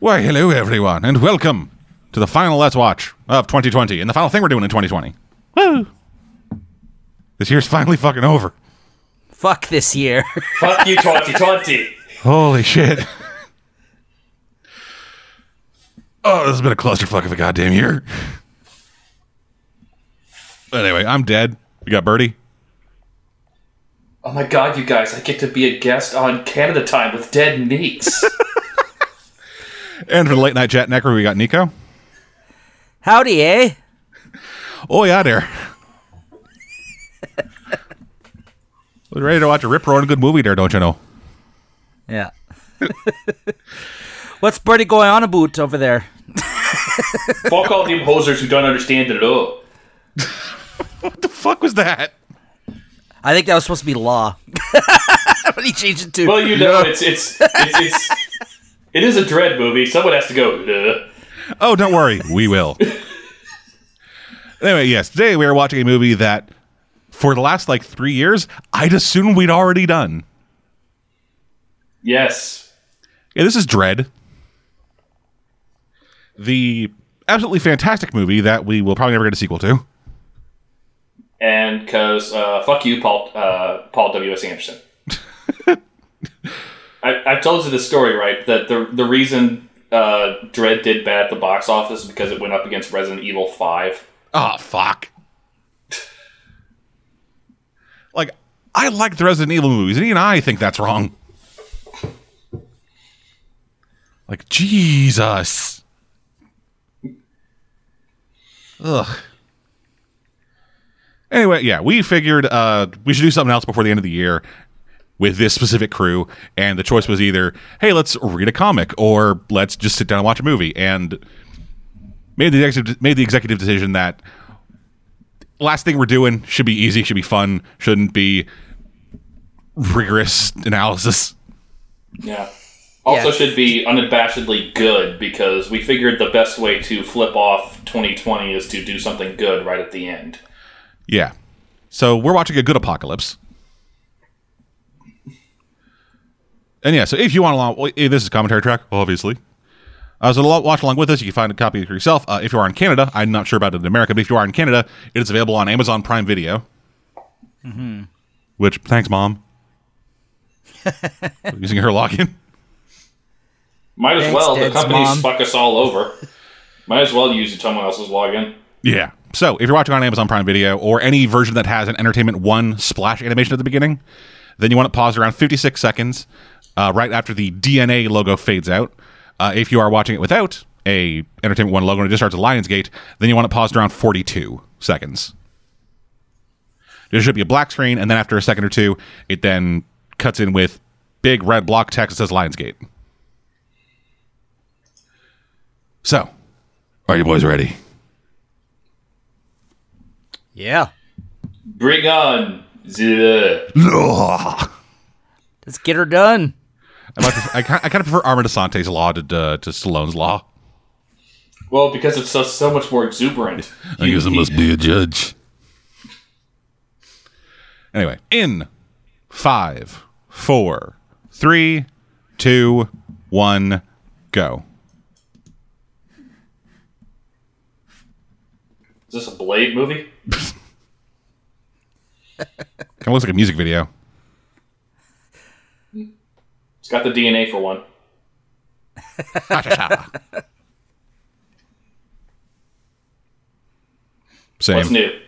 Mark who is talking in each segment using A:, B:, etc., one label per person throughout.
A: Why, hello everyone, and welcome to the final Let's Watch of 2020, and the final thing we're doing in 2020. Woo! This year's finally fucking over.
B: Fuck this year.
C: Fuck you, 2020.
A: Holy shit. oh, this has been a clusterfuck of a goddamn year. But Anyway, I'm dead. We got Birdie.
C: Oh my god, you guys, I get to be a guest on Canada Time with Dead Meats.
A: And for the late night chat necker, we got Nico.
B: Howdy, eh?
A: Oh, yeah, there. We're ready to watch a rip roaring good movie there, don't you know?
B: Yeah. What's Birdie going on about over there?
C: Fuck all them hosers who don't understand it at all.
A: What the fuck was that?
B: I think that was supposed to be law. but he changed it to.
C: Well, you know, it's, it's, it's, it's, it is a Dredd movie. Someone has to go, Duh.
A: Oh, don't worry, we will. anyway, yes, today we are watching a movie that, for the last like three years, I'd assume we'd already done.
C: Yes.
A: Yeah, this is Dredd, the absolutely fantastic movie that we will probably never get a sequel to.
C: And because, uh, fuck you, Paul, uh, Paul W.S. Anderson. I, I've told you the story, right? That the, the reason uh, Dredd did bad at the box office is because it went up against Resident Evil 5.
A: Oh fuck! like, I like the Resident Evil movies, and even I think that's wrong. Like Jesus. Ugh. Anyway, yeah, we figured uh, we should do something else before the end of the year with this specific crew, and the choice was either, hey, let's read a comic, or let's just sit down and watch a movie, and made the executive, made the executive decision that last thing we're doing should be easy, should be fun, shouldn't be rigorous analysis.
C: Yeah. Also,
B: Yeah.
C: should be unabashedly good because we figured the best way to flip off 2020 is to do something good right at the end.
A: Yeah. So we're watching a good apocalypse. And yeah, so if you want to, along, well, eh, this is a commentary track, obviously. Uh, so to watch along with us, you can find a copy for yourself. Uh, if you are in Canada, I'm not sure about it in America, but if you are in Canada, it is available on Amazon Prime Video. Which, thanks, mom. Using her login.
C: Might as
B: Thanks,
C: well. The
B: Dad's
C: companies
B: mom.
C: fuck us all over. Might as well use someone else's login.
A: Yeah. So if you're watching on Amazon Prime Video or any version that has an Entertainment One splash animation at the beginning, then you want to pause around 56 seconds uh, right after the DNA logo fades out. Uh, if you are watching it without a Entertainment One logo and it just starts at Lionsgate, then you want to pause around 42 seconds. There should be a black screen, and then after a second or two, it then cuts in with big red block text that says Lionsgate. So, are you boys ready?
B: yeah.
C: Bring on the.
B: Let's get her done.
A: I, might pref- I, I kind of prefer Armand Assante's law to, uh, to Stallone's law.
C: Well, because it's so, so much more exuberant.
A: I guess I must be a judge. Anyway, in five, four, three, two, one, go.
C: Is this a Blade movie?
A: Kind of looks like a music video.
C: It's got the DNA for one.
A: Same.
C: What's new?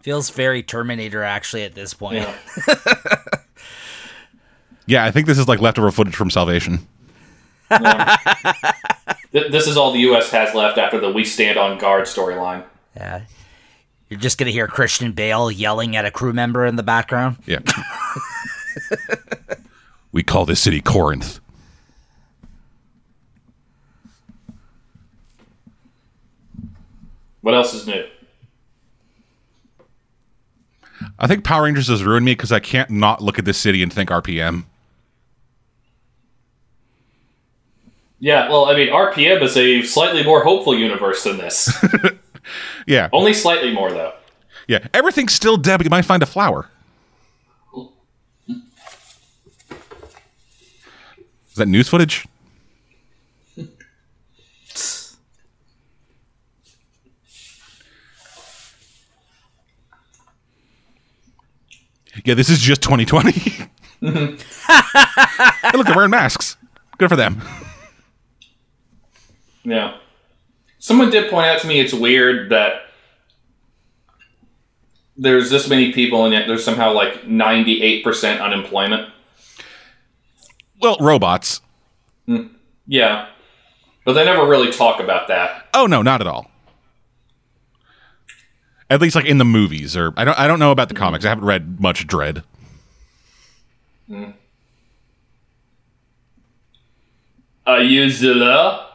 B: Feels very Terminator actually at this point.
C: Yeah.
A: Yeah, I think this is like leftover footage from Salvation.
C: Th- this is all the U.S. has left after the "We Stand on Guard" storyline.
B: Yeah. You're just gonna hear Christian Bale yelling at a crew member in the background.
A: Yeah. we call this city Corinth.
C: What else is new?
A: I think Power Rangers has ruined me because I can't not look at this city and think RPM.
C: Yeah, well, I mean, RPM is a slightly more hopeful universe than this.
A: Yeah.
C: Only slightly more, though.
A: Yeah. Everything's still dead, but you might find a flower. Is that news footage? yeah, this is just 2020. hey, look, they're wearing masks. Good for them.
C: Yeah. Someone did point out to me it's weird that there's this many people and yet there's somehow like 98% unemployment.
A: Well, robots.
C: Mm, yeah. But they never really talk about that.
A: Oh no, not at all. At least like in the movies, or I don't. I don't know about the mm. comics. I haven't read much Dread. Mm.
C: Uh, Are you Zilla?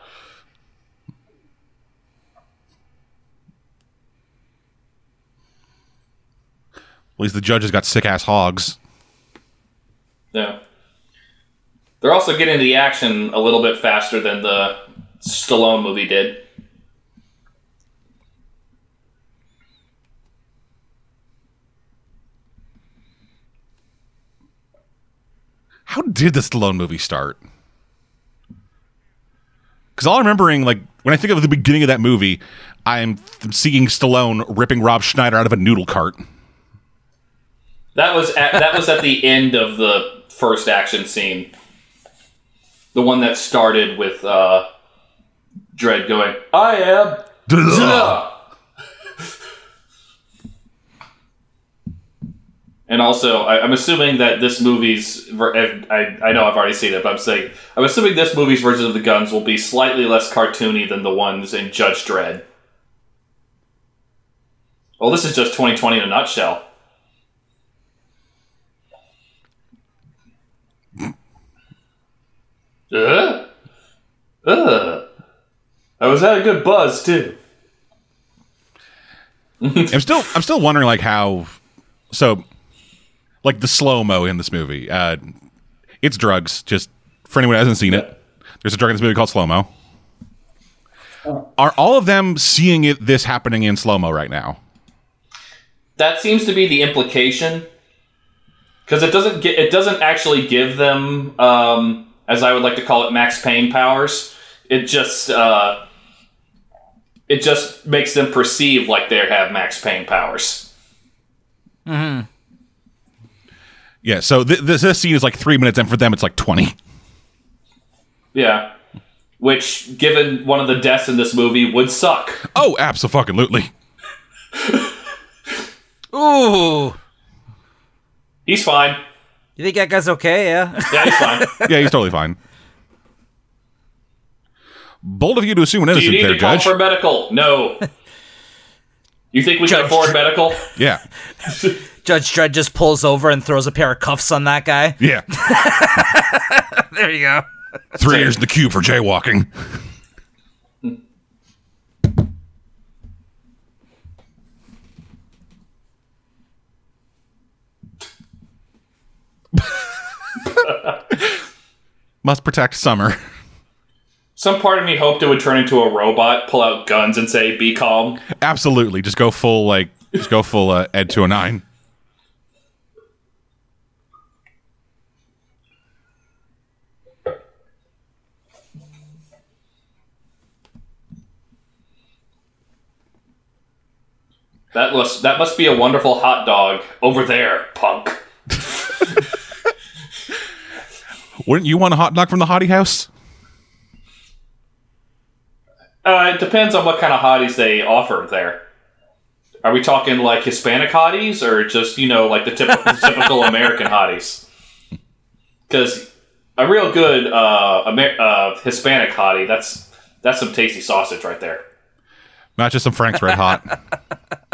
A: At least the judges got sick ass hogs.
C: Yeah. They're also getting the action a little bit faster than the Stallone movie did.
A: How did the Stallone movie start? Because all I'm remembering, like when I think of the beginning of that movie, I'm seeing Stallone ripping Rob Schneider out of a noodle cart.
C: That was at, that was at the end of the first action scene. The one that started with uh, Dredd going, "I am Zilla." And also, I, I'm assuming that this movie's. I, I know I've already seen it, but I'm saying I'm assuming this movie's version of the guns will be slightly less cartoony than the ones in Judge Dredd. Well, this is just 2020 in a nutshell. Uh, uh. I was at a good buzz too.
A: I'm still I'm still wondering like how so like the slow mo in this movie. Uh it's drugs, just for anyone who hasn't seen it. There's a drug in this movie called slow mo. Are all of them seeing it this happening in slow mo right now?
C: That seems to be the implication, because it doesn't get it doesn't actually give them, um, as I would like to call it, Max Payne powers. It just uh, it just makes them perceive like they have Max Payne powers. Hmm.
A: Yeah, so th- this, this scene is like three minutes, and for them it's like twenty.
C: Yeah, which, given one of the deaths in this movie, would suck.
A: Oh, absolutely.
B: Ooh.
C: He's fine.
B: You think that guy's okay? Yeah.
C: Yeah, he's fine.
A: Yeah, he's totally fine. Bold of you to assume an
C: Do you
A: innocent
C: need
A: there,
C: to call
A: Judge.
C: for medical? No. You think we can
B: Judge-
C: afford medical?
A: yeah,
B: Judge Dredd just pulls over and throws a pair of cuffs on that guy.
A: yeah.
B: There you go.
A: Three years in the cube for jaywalking. Must protect Summer.
C: Some part of me hoped it would turn into a robot, pull out guns, and say, "Be calm."
A: Absolutely, just go full like, just go full uh, Ed two hundred nine.
C: That must that must be a wonderful hot dog over there, punk.
A: Wouldn't you want a hot dog from the Hottie House?
C: Uh, it depends on what kind of hotties they offer there. Are we talking like Hispanic hotties or just you know like the typical typical American hotties? Because a real good uh, Amer- uh, Hispanic hottie that's that's some tasty sausage right there.
A: Not just some Frank's Red Hot.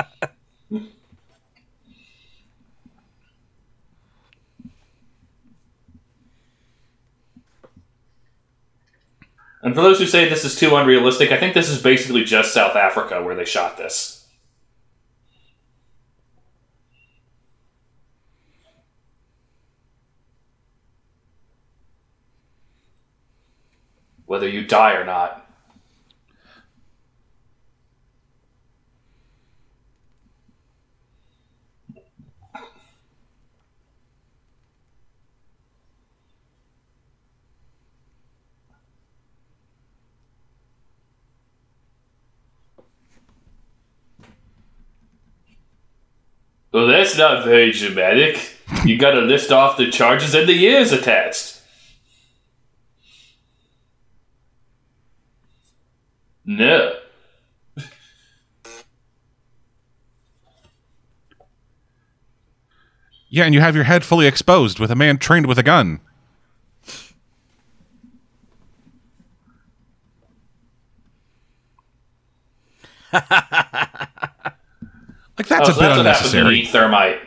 C: And for those who say this is too unrealistic, I think this is basically just South Africa where they shot this. Whether you die or not. Well, that's not very dramatic. You got to list off the charges and the years attached. No.
A: Yeah, and you have your head fully exposed with a man trained with a gun. like that's
C: Oh,
A: a
C: so
A: bit
C: that's what happens when you
A: unnecessary.
C: eat thermite.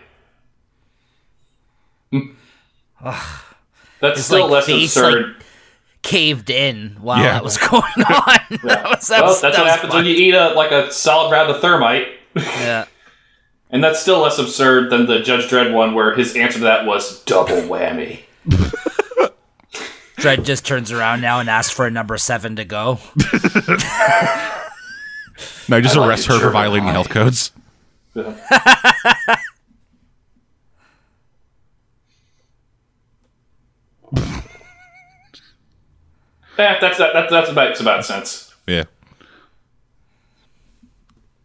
C: That's
B: It's
C: still
B: like
C: less
B: face,
C: absurd.
B: Caved in while
A: Yeah.
B: that was going on. that was, that
C: well,
B: was,
C: that's
B: that
C: what happens
B: fun.
C: when you eat a like a solid round of thermite,
B: Yeah.
C: and that's still less absurd than the Judge Dredd one, where his answer to that was double whammy.
B: Dredd just turns around now and asks for a number seven to go.
A: No, just
C: I
A: arrest
C: a
A: her for violating
C: eye.
A: health codes.
C: Eh, that's that, that that's about it's about sense.
A: Yeah.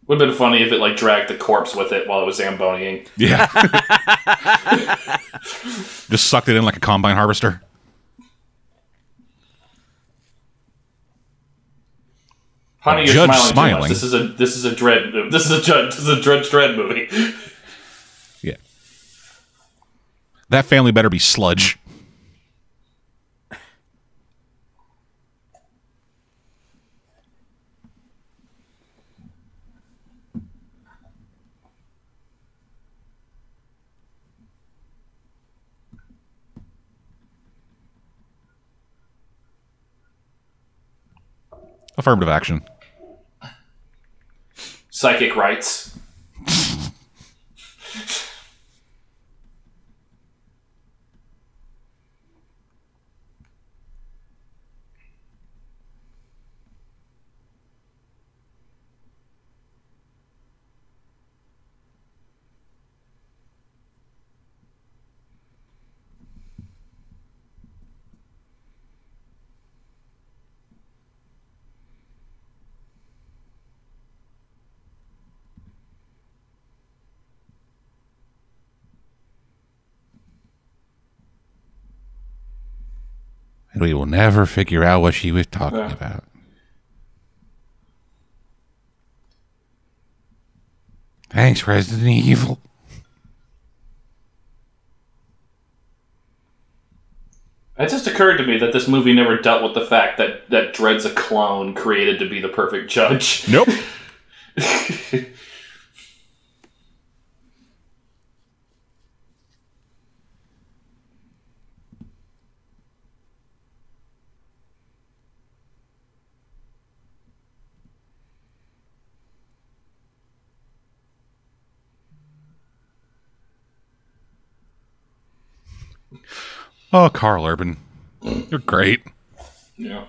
C: Would have been funny if it like dragged the corpse with it while it was zamboniing.
A: Yeah. just sucked it in like a combine harvester.
C: Honey, you're
A: Judge
C: smiling,
A: smiling.
C: This is a this is a Dredd this is a judge this is a Judge Dredd movie.
A: Yeah. That family better be sludge. Affirmative action.
C: Psychic rights.
A: We will never figure out what she was talking
C: Yeah.
A: about. Thanks, Resident Evil.
C: It just occurred to me that this movie never dealt with the fact that that Dredd's a clone created to be the perfect judge.
A: Nope. Oh, Karl Urban. You're great.
C: Yeah.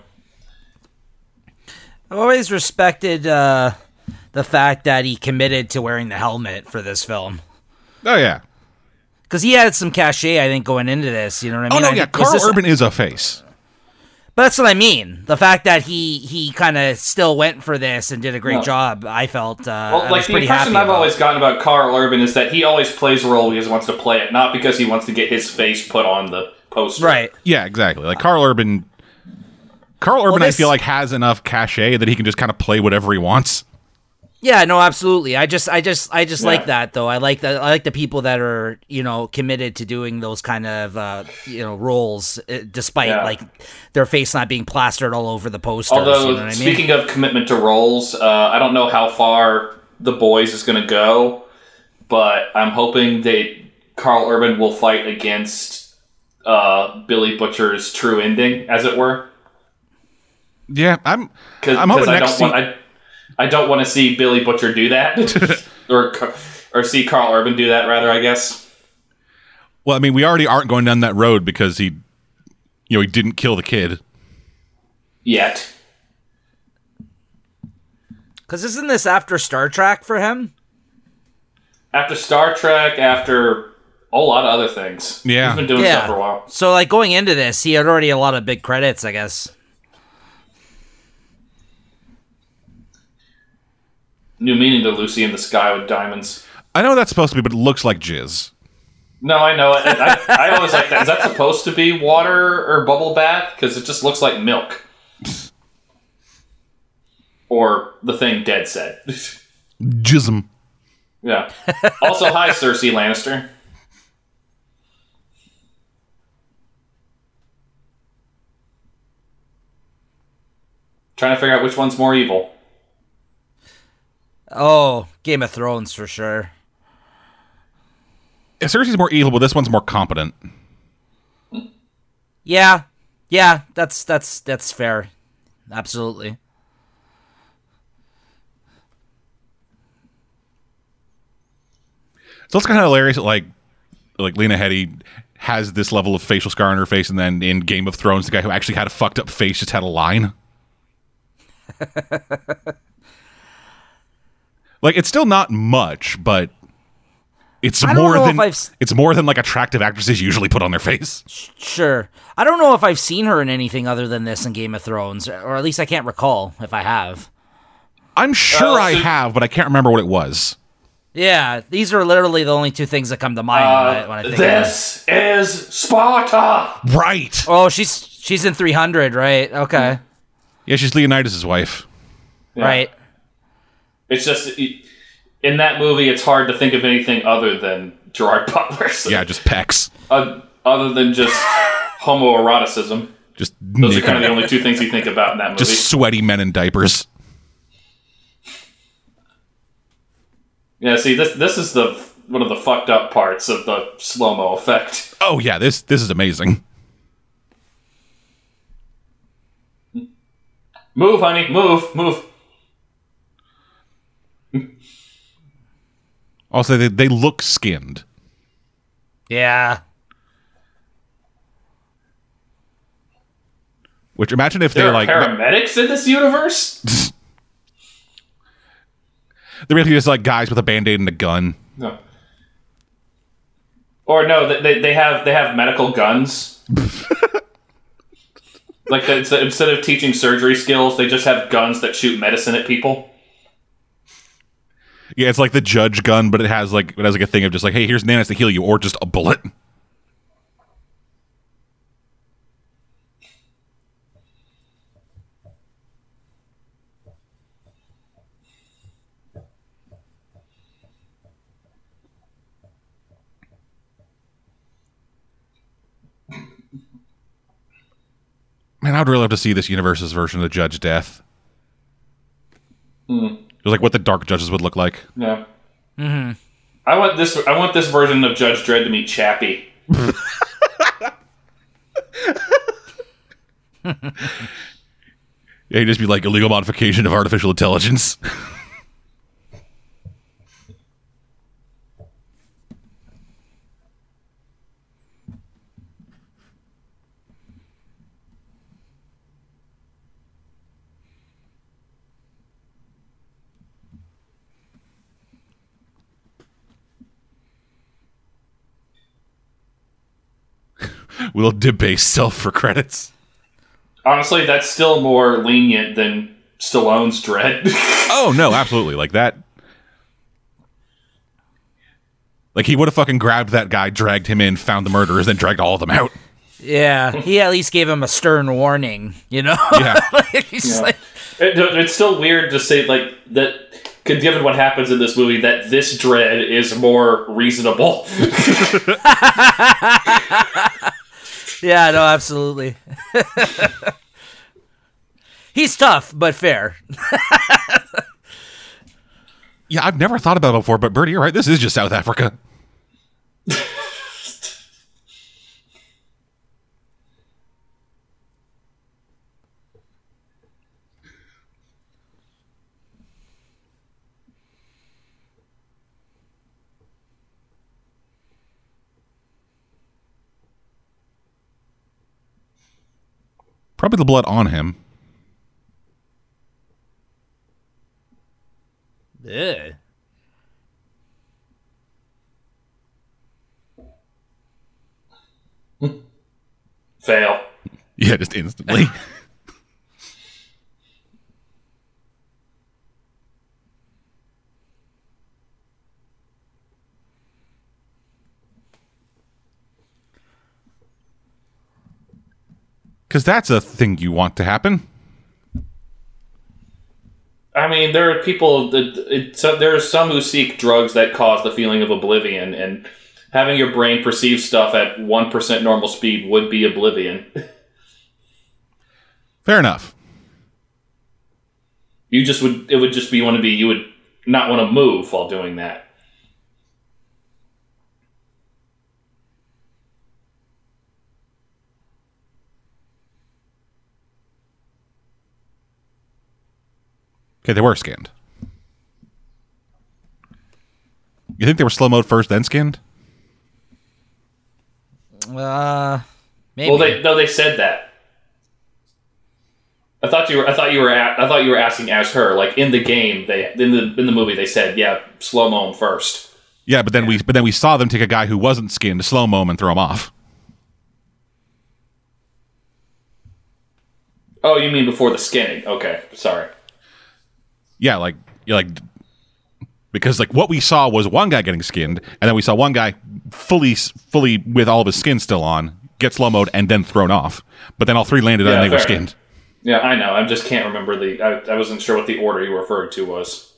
B: I've always respected uh, the fact that he committed to wearing the helmet for this film.
A: Oh, yeah.
B: Because he had some cachet, I think, going into this. You know what I mean?
A: Oh,
B: mean?
A: no, yeah.
B: think-
A: Karl
B: this-
A: Urban is a face.
B: But that's what I mean. The fact that he he kind of still went for this and did a great
C: Yeah.
B: job, I felt. Uh,
C: Well,
B: I
C: like
B: was
C: the
B: pretty
C: impression
B: happy
C: I've
B: about.
C: always gotten about Karl Urban is that he always plays a role because he wants to play it, not because he wants to get his face put on the poster.
B: Right.
A: Yeah, exactly. Like Karl Urban. Karl Urban, I
B: this-
A: feel like has enough cachet that he can just kind of play whatever he wants.
B: Yeah, no, absolutely. I just, I just, I just
C: Yeah.
B: like that though. I like that. I like the people that are, you know, committed to doing those kind of, uh, you know, roles, uh, despite
C: Yeah.
B: like their face not being plastered all over the posters.
C: Although,
B: you know what I mean?
C: speaking of commitment to roles, uh, I don't know how far The Boys is going to go, but I'm hoping that Karl Urban will fight against uh, Billy Butcher's true ending, as it were.
A: Yeah, I'm.
C: Because
A: I'm hoping
C: I
A: next
C: don't want I, I don't want to see Billy Butcher do that, or or see Karl Urban do that. Rather, I guess.
A: Well, I mean, we already aren't going down that road because he, you know, he didn't kill the kid.
C: Yet.
B: Because isn't this after Star Trek for him?
C: After Star Trek, after a lot of other things.
A: Yeah.
C: He's been doing
B: Yeah.
C: stuff for a while.
B: So like going into this, he had already a lot of big credits, I guess.
C: New meaning to Lucy in the Sky with Diamonds.
A: I know that's supposed to be, but it looks like jizz.
C: No, I know. it. I, I always like that. Is that supposed to be water or bubble bath? Because it just looks like milk. Or the thing Dead said.
A: Jism.
C: yeah. Also, hi, Cersei Lannister. Trying to figure out which one's more evil.
B: Oh, Game of Thrones for sure.
A: Yeah, Cersei's more evil, but this one's more competent.
B: Yeah, yeah, that's that's that's fair. Absolutely.
A: So it's kind of hilarious that like like Lena Headey has this level of facial scar on her face, and then in Game of Thrones, the guy who actually had a fucked up face just had a line. like it's still not much, but it's more than
B: if I've s-
A: it's more than like attractive actresses usually put on their face.
B: Sure. I don't know if I've seen her in anything other than this in Game of Thrones, or at least I can't recall if I have.
A: I'm sure
C: Uh,
A: I have, but I can't remember what it was.
B: Yeah, these are literally the only two things that come to mind when, I, when I
C: Uh,
B: think of
C: this is Sparta!
A: Right?
B: Oh, she's she's in 300, right? Okay.
A: Yeah, she's Leonidas' wife.
C: Yeah.
B: Right.
C: It's just in that movie, it's hard to think of anything other than Gerard Butler. So,
A: Yeah, just pecs.
C: uh, other than just homoeroticism.
A: Just
C: Those are
A: naked-
C: kind of the only two things you think about in that movie.
A: just sweaty men in diapers.
C: yeah, see, this this is the one of the fucked up parts of the slow mo effect.
A: Oh yeah, this this is amazing.
C: Move, honey, move, move.
A: Also, they they look skinned.
B: Yeah.
A: Which imagine if
C: There
A: they're like
C: paramedics in this universe.
A: they're really just like guys with a band aid and a gun.
C: No. Or no, they- they they have they have medical guns. like instead of teaching surgery skills, they just have guns that shoot medicine at people.
A: Yeah, it's like the judge gun, but it has like it has like a thing of just like, hey, here's nanas to heal you, or just a bullet. Man, I'd really love to see this universe's version of Judge Death. It was like what the Dark Judges would look like.
C: Yeah. Mm-hmm. I want this. I want this version of Judge Dredd to meet Chappie.
A: Yeah, he'd just be like illegal modification of artificial intelligence. we'll debase self for credits.
C: Honestly, that's still more lenient than Stallone's Dredd.
A: Oh no, absolutely. Like that. Like he would have fucking grabbed that guy, dragged him in, found the murderers, then dragged all of them out.
B: Yeah. He at least gave him a stern warning, you know?
A: Yeah.
B: Like, he's just like,
C: It- it's still weird to say like that. Given what happens in this movie, that this Dredd is more reasonable.
B: yeah, no, absolutely. he's tough, but fair.
A: Yeah, I've never thought about it before, but Birdie, you're right. This is just South Africa. Probably the blood on him.
B: Ugh.
C: Fail.
A: Yeah, just instantly. Because that's a thing you want to happen.
C: I mean, there are people that it, so there are some who seek drugs that cause the feeling of oblivion, and having your brain perceive stuff at one percent normal speed would be oblivion.
A: Fair enough.
C: You just would it would just be want to be you would not want to move while doing that.
A: Okay, they were skinned. You think they were slow mode first, then skinned?
B: Uh, maybe.
C: Well, they no, they said that. I thought you were. I thought you were. At, I thought you were asking as her. Like in the game, they in the in the movie they said, yeah, slow mo first.
A: Yeah, but then we but then we saw them take a guy who wasn't skinned, slow mo and throw him off.
C: Oh, you mean before the skinning? Okay, sorry.
A: Yeah, like you like because like what we saw was one guy getting skinned, and then we saw one guy fully fully with all of his skin still on get slow mode and then thrown off. But then all three landed
C: Yeah,
A: and they were skinned.
C: Yeah, I know. I just can't remember the. I, I wasn't sure what the order you referred to was.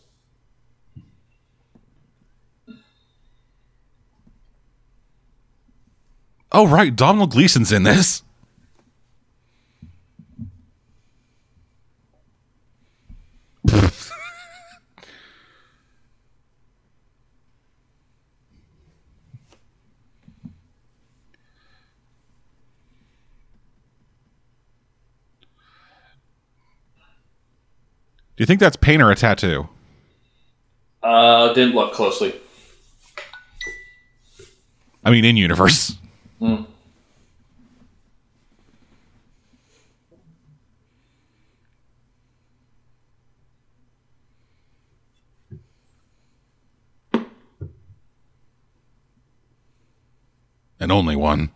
A: Oh right, Domhnall Gleeson's in this. You think that's paint or a tattoo?
C: Uh, didn't look closely.
A: I mean, in universe. And only one.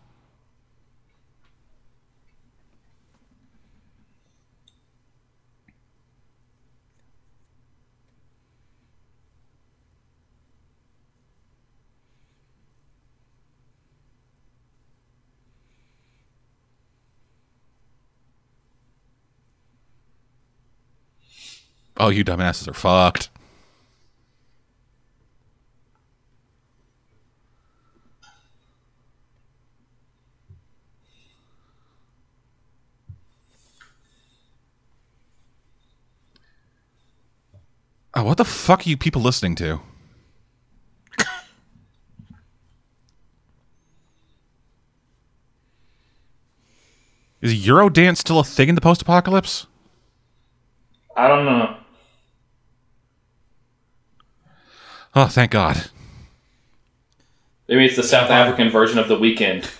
A: Oh, you dumbasses are fucked. Oh, what the fuck are you people listening to? Is Eurodance still a thing in the post-apocalypse?
C: I don't know.
A: Oh, thank God.
C: Maybe it's the South African version of the weekend.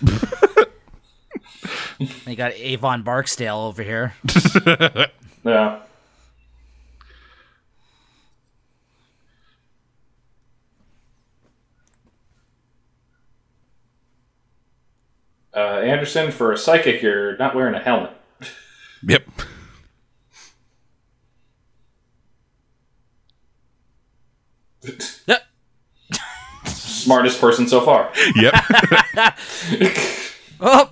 B: They got Avon Barksdale over here.
C: Yeah. Uh, Anderson, for a psychic, you're not wearing a helmet.
A: Yep.
B: Yep.
C: Smartest person so far.
A: Yep.
B: Oh,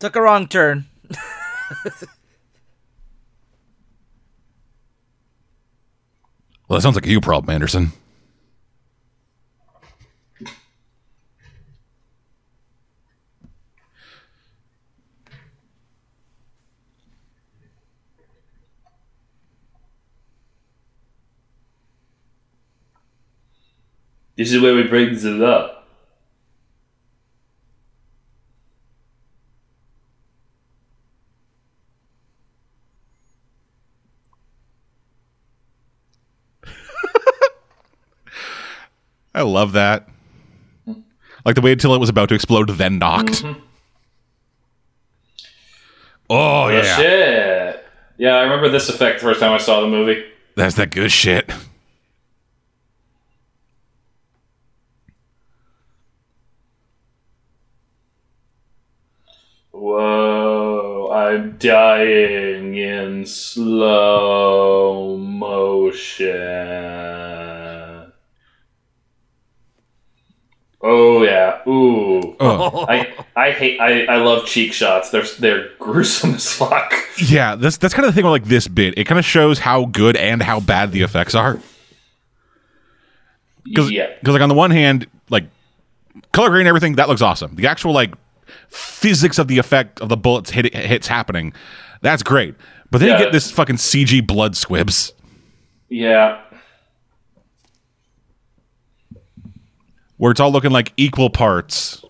B: took a wrong turn.
A: well, that sounds like a you problem, Anderson.
C: This is where we bring it up.
A: I love that. Like the way until it was about to explode, then knocked. Mm-hmm. Oh,
C: Oh,
A: yeah.
C: shit. Yeah, I remember this effect the first time I saw the movie.
A: That's that good shit.
C: Whoa, I'm dying in slow motion. Oh yeah, ooh.
A: Oh,
C: I I hate. I, I love cheek shots. They're they're gruesome as fuck.
A: Yeah, that's that's kind of the thing with like this bit. It kind of shows how good and how bad the effects are. Because
C: Yeah.
A: Cause like on the one hand, like color grade and everything that looks awesome. The actual like physics of the effect of the bullets hit hits happening, that's great. But then
C: Yeah.
A: you get this fucking CG blood squibs.
C: Yeah.
A: where it's all looking like equal parts.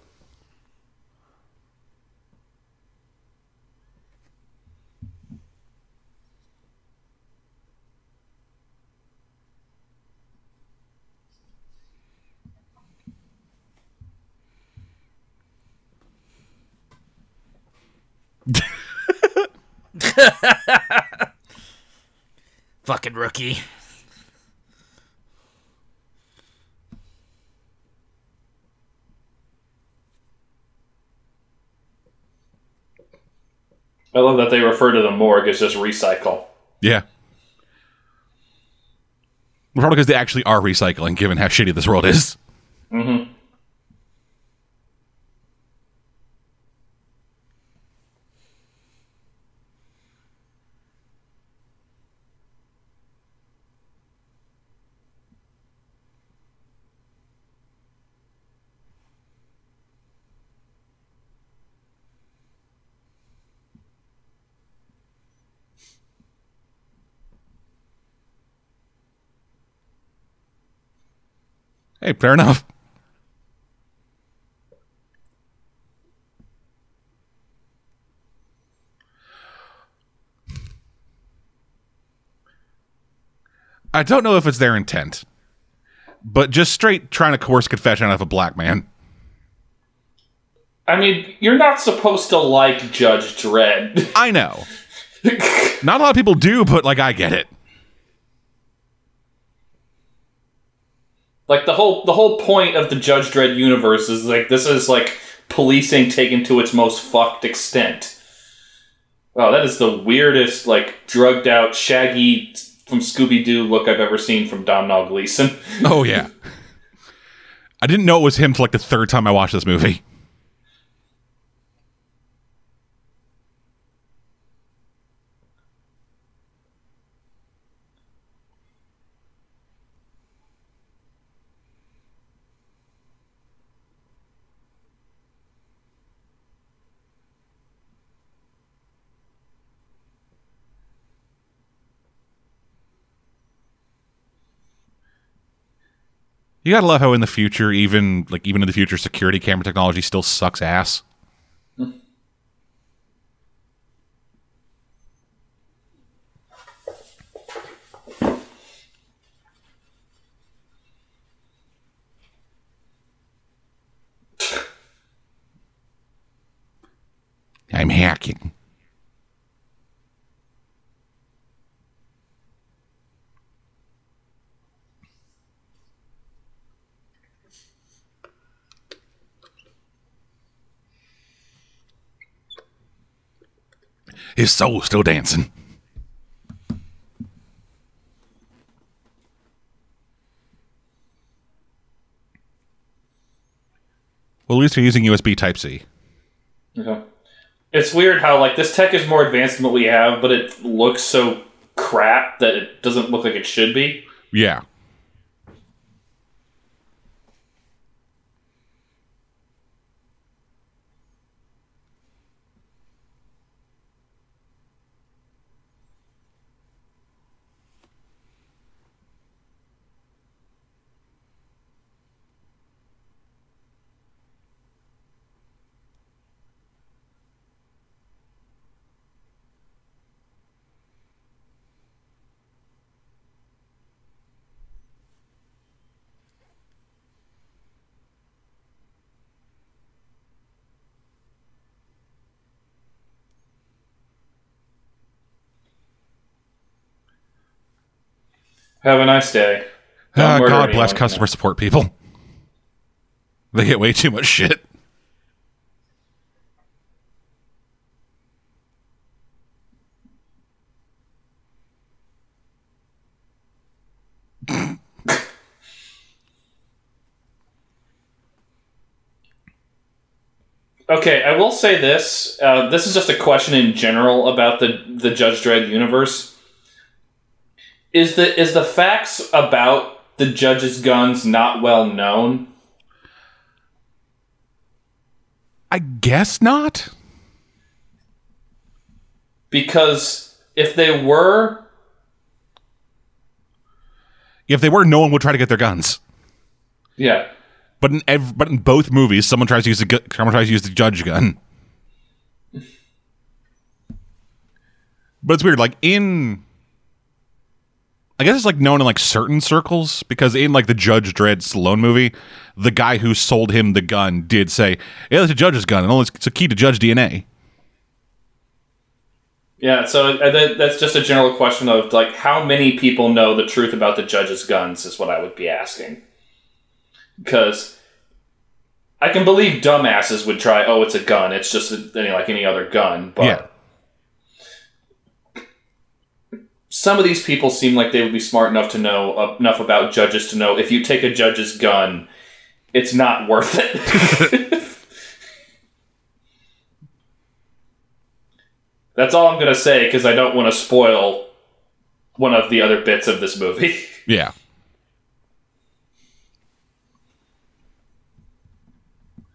B: Fucking rookie.
C: I love that they refer to the morgue as just recycle.
A: Yeah. Probably because they actually are recycling, given how shitty this world is.
C: Mm-hmm.
A: Hey, fair enough. I don't know if it's their intent, but just straight trying to coerce confession out of a black man.
C: I mean, you're not supposed to like Judge Dredd.
A: I know. Not a lot of people do, but like I get it.
C: Like the whole the whole point of the Judge Dredd universe is like this is like policing taken to its most fucked extent. Wow, that is the weirdest, like drugged out, shaggy from Scooby Doo look I've ever seen from Domhnall Gleeson.
A: Oh yeah. I didn't know it was him till like the third time I watched this movie. You gotta love how in the future, even like even in the future, security camera technology still sucks ass. I'm hacking. His soul's still dancing. Well, at least you're using USB Type C.
C: Okay. It's weird how like this tech is more advanced than what we have, but it looks so crap that it doesn't look like it should be.
A: Yeah.
C: Have a nice day. Murder
A: God bless customer support people. They get way too much shit.
C: Okay, I will say this. Uh, this is just a question in general about the the Judge Dredd universe. Is the is the facts about the judge's guns not well known?
A: I guess not.
C: Because if they were,
A: If they were, no one would try to get their guns.
C: yeah,
A: But in ev- but in both movies, someone tries to use the gu- someone tries to use the judge gun. But it's weird. Like in, I guess it's like known in like certain circles because in like the Judge Dredd Stallone movie, the guy who sold him the gun did say, "Yeah, it's a judge's gun, and only it's a key to judge DNA."
C: yeah. So uh, that's just a general question of like how many people know the truth about the judge's guns is what I would be asking. Because I can believe dumbasses would try. Oh, it's a gun. It's just any like any other gun. But
A: Yeah.
C: Some of these people seem like they would be smart enough to know uh, enough about judges to know if you take a judge's gun, it's not worth it. That's all I'm going to say because I don't want to spoil one of the other bits of this movie.
A: Yeah.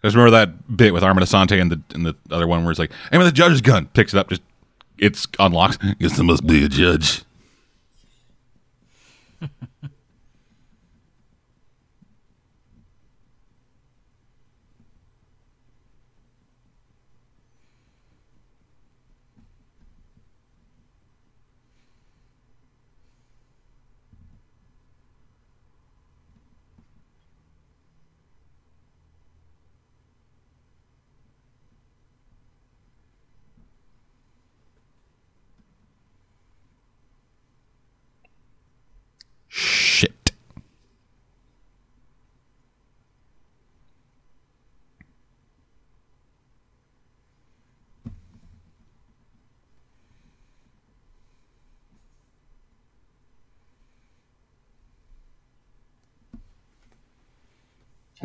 A: I just remember that bit with Armand Assante and the and the other one where it's like, "Hey, with the judge's gun," picks it up, just it's unlocked. Guess there must be a judge. Shit.
C: And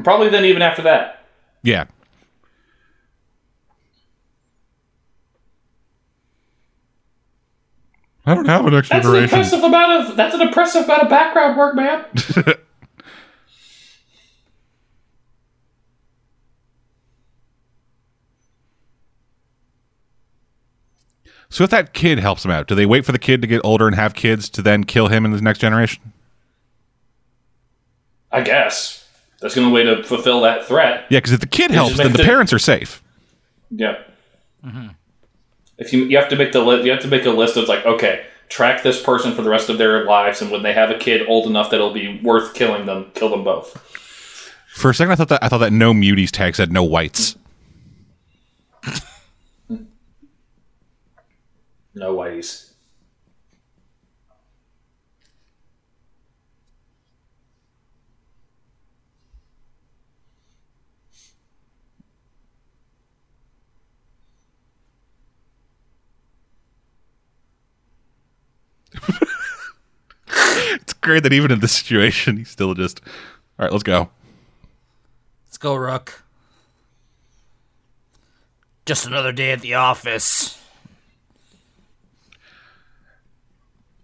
C: probably then even after that.
A: Yeah. I don't have an extra
C: That's an impressive amount of that's an impressive amount of background work, man.
A: So if that kid helps him out, do they wait for the kid to get older and have kids to then kill him in the next generation?
C: I guess that's going to way to fulfill that threat.
A: Yeah, because if the kid helps, then the
C: the-
A: parents are safe.
C: Yeah. Mm-hmm. If you you have to make the li- you have to make a list of like okay, track this person for the rest of their lives, and when they have a kid old enough that it'll be worth killing them, kill them both.
A: For a second, I thought that I thought that no muties tag said no whites.
C: No ways.
A: It's great that even in this situation, he's still just all right. Let's go.
B: Let's go, Rook. Just another day at the office.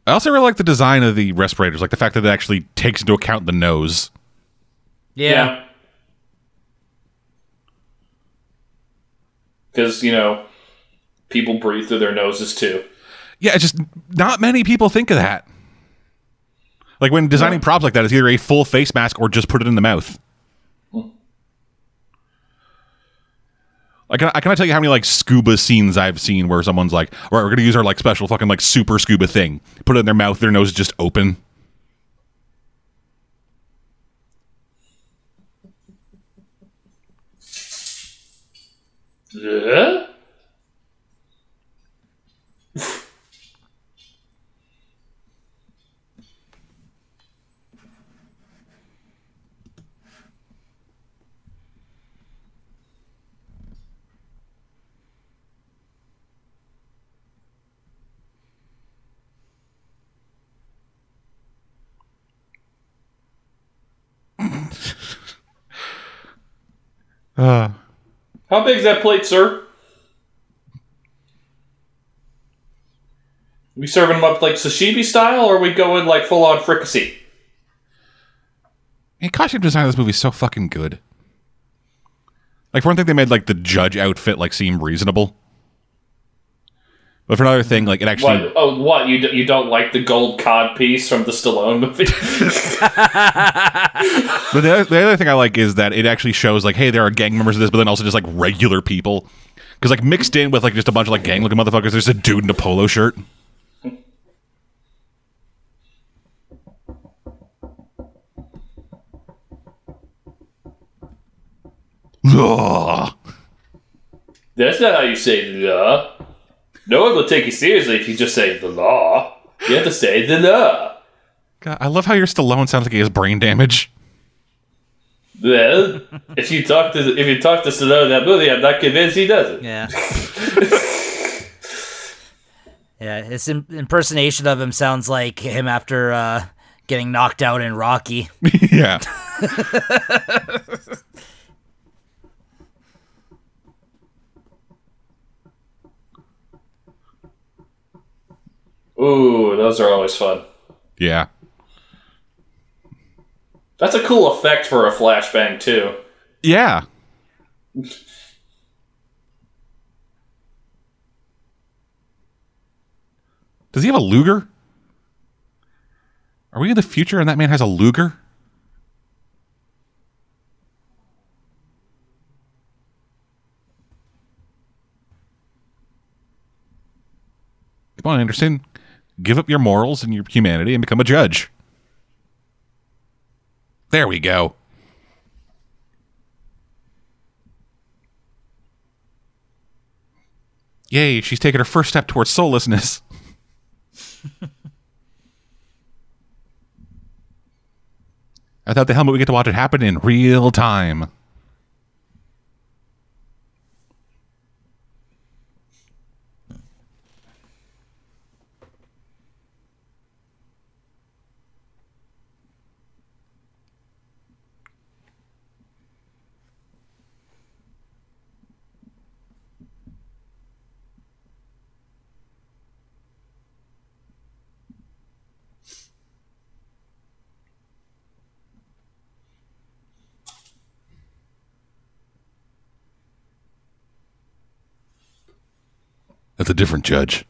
A: I also really like the design of the respirators, like the fact that it actually takes into account the nose.
B: Yeah.
C: Because you know, people breathe through their noses too.
A: Yeah, it's just not many people think of that. Like when designing
C: No.
A: props like that, it's either a full face mask or just put it in the mouth. I can I cannot tell you how many like scuba scenes I've seen where someone's like, "All right, we're gonna use our like special fucking like super scuba thing." Put it in their mouth, their nose is just open.
C: Yeah? Uh, How big's that plate, sir? We serving them up like sashimi style, or are we going like full on fricassee?
A: The costume design of this movie is so fucking good. Like for one thing, they made like the judge outfit like seem reasonable. But for another thing, like it actually
C: What? Oh, what? You, d- you don't like the gold cod piece from the Stallone movie?
A: But the other, the other thing I like is that it actually shows like, hey, there are gang members of this, but then also just like regular people. Because like mixed in with like just a bunch of like gang looking motherfuckers, there's a dude in a polo shirt.
C: That's not how you say the. No one will take you seriously if you just say the law. You have to say the law.
A: God, I love how your Stallone sounds like he has brain damage.
C: Well, if you talk to if you talk to Stallone in that movie, I'm not convinced he does it.
B: Yeah. yeah, his im- impersonation of him sounds like him after uh, getting knocked out in Rocky.
A: yeah.
C: Ooh, those are always fun.
A: Yeah.
C: That's a cool effect for a flashbang too.
A: Yeah. Does he have a Luger? Are we in the future and that man has a Luger? Come on, Anderson. Give up your morals and your humanity and become a judge. There we go. Yay, she's taken her first step towards soullessness. I thought the helmet we get to watch it happen in real time. That's a different judge.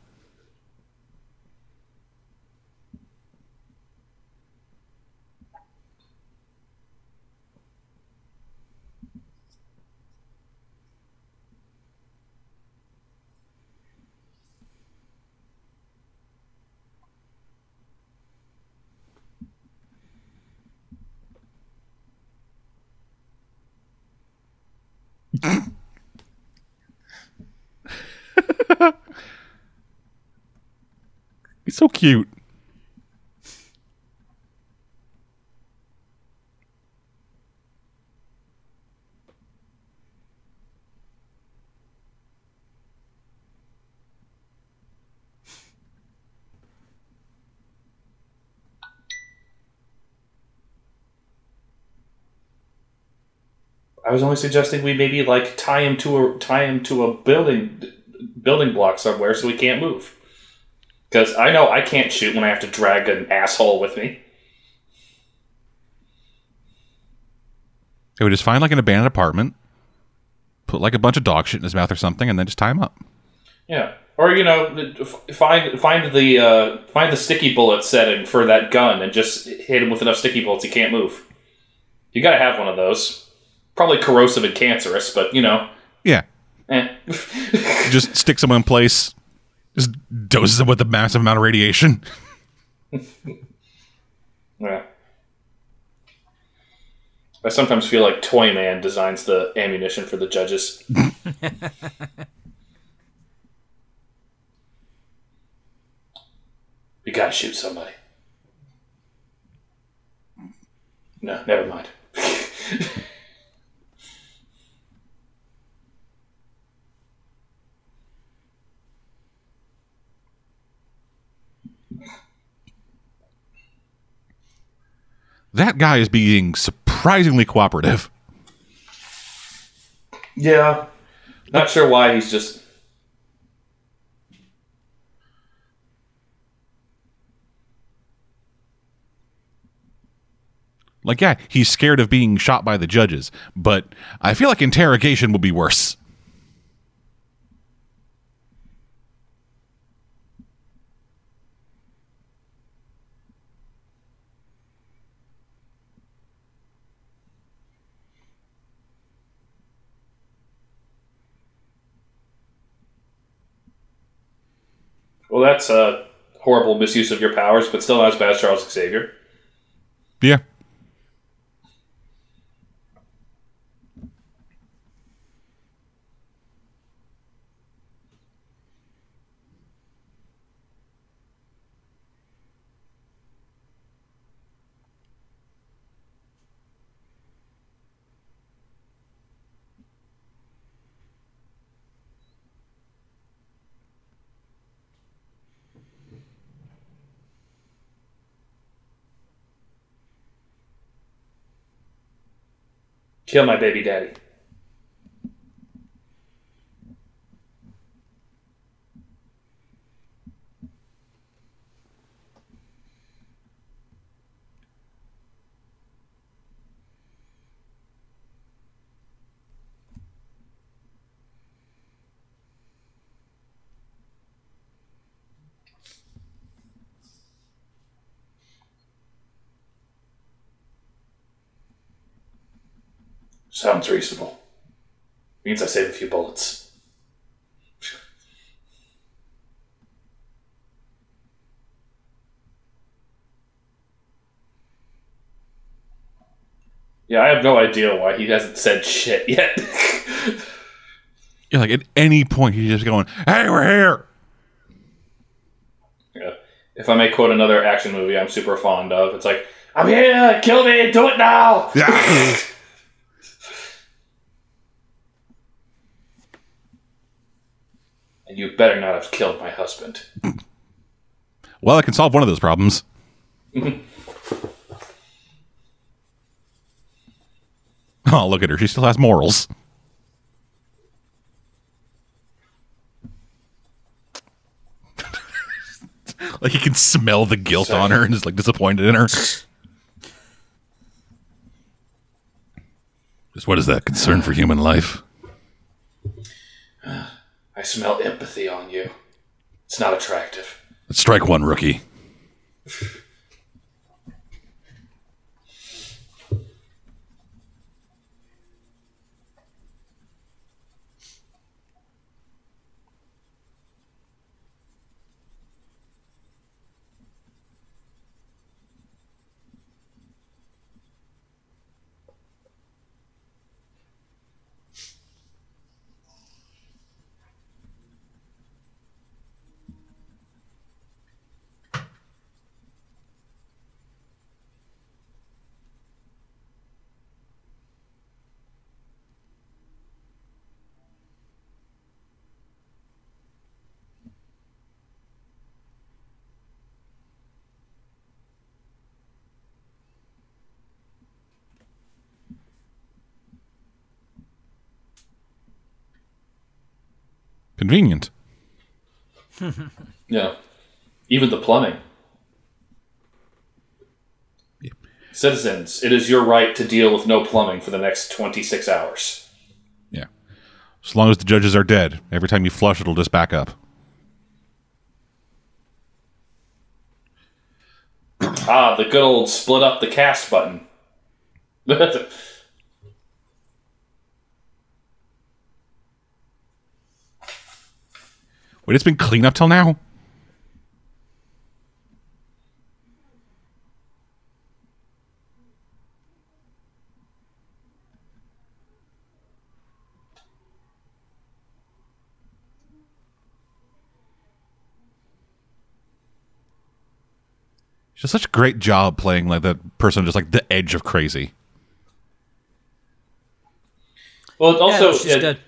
A: So cute.
C: I was only suggesting we maybe like tie him to a tie him to a building building block somewhere so he can't move. Because I know I can't shoot when I have to drag an asshole with me.
A: It would just find like an abandoned apartment, put like a bunch of dog shit in his mouth or something, and then just tie him up.
C: Yeah, or you know, find find the uh, find the sticky bullet setting for that gun and just hit him with enough sticky bullets he can't move. You got to have one of those. Probably corrosive and cancerous, but you know,
A: Yeah.
C: eh.
A: just sticks someone in place, just doses them with a massive amount of radiation.
C: yeah. I sometimes feel like Toy Man designs the ammunition for the judges. you gotta shoot somebody. No, never mind.
A: That guy is being surprisingly cooperative.
C: Yeah, Not sure why he's just.
A: Like, yeah, he's scared of being shot by the judges, but I feel like interrogation would be worse.
C: Well, that's a horrible misuse of your powers, but still not as bad as Charles Xavier.
A: Yeah.
C: Kill my baby daddy. Sounds reasonable. Means I save a few bullets. Yeah, I have no idea why he hasn't said shit yet.
A: Yeah, like at any point he's just going, "Hey, we're here."
C: yeah. If I may quote another action movie I'm super fond of, it's like, I'm here, kill me, do it now!
A: Yeah.
C: And you better not have killed my husband.
A: well, I can solve one of those problems. oh, look at her. She still has morals. like he can smell the guilt on her and is like disappointed in her. Just what is that concern for human life?
C: I smell empathy on you. It's not attractive.
A: Strike one, rookie. Convenient.
C: Yeah. Even the plumbing. Citizens, it is your right to deal with no plumbing for the next 26 hours.
A: Yeah. As long as the judges are dead, every time you flush, it'll just back up.
C: Ah, the good old split up the cast button.
A: Wait, it's been clean up till now? She does such a great job playing like that person just like the edge of crazy.
C: well, it also
B: yeah, she's
C: it-
B: good.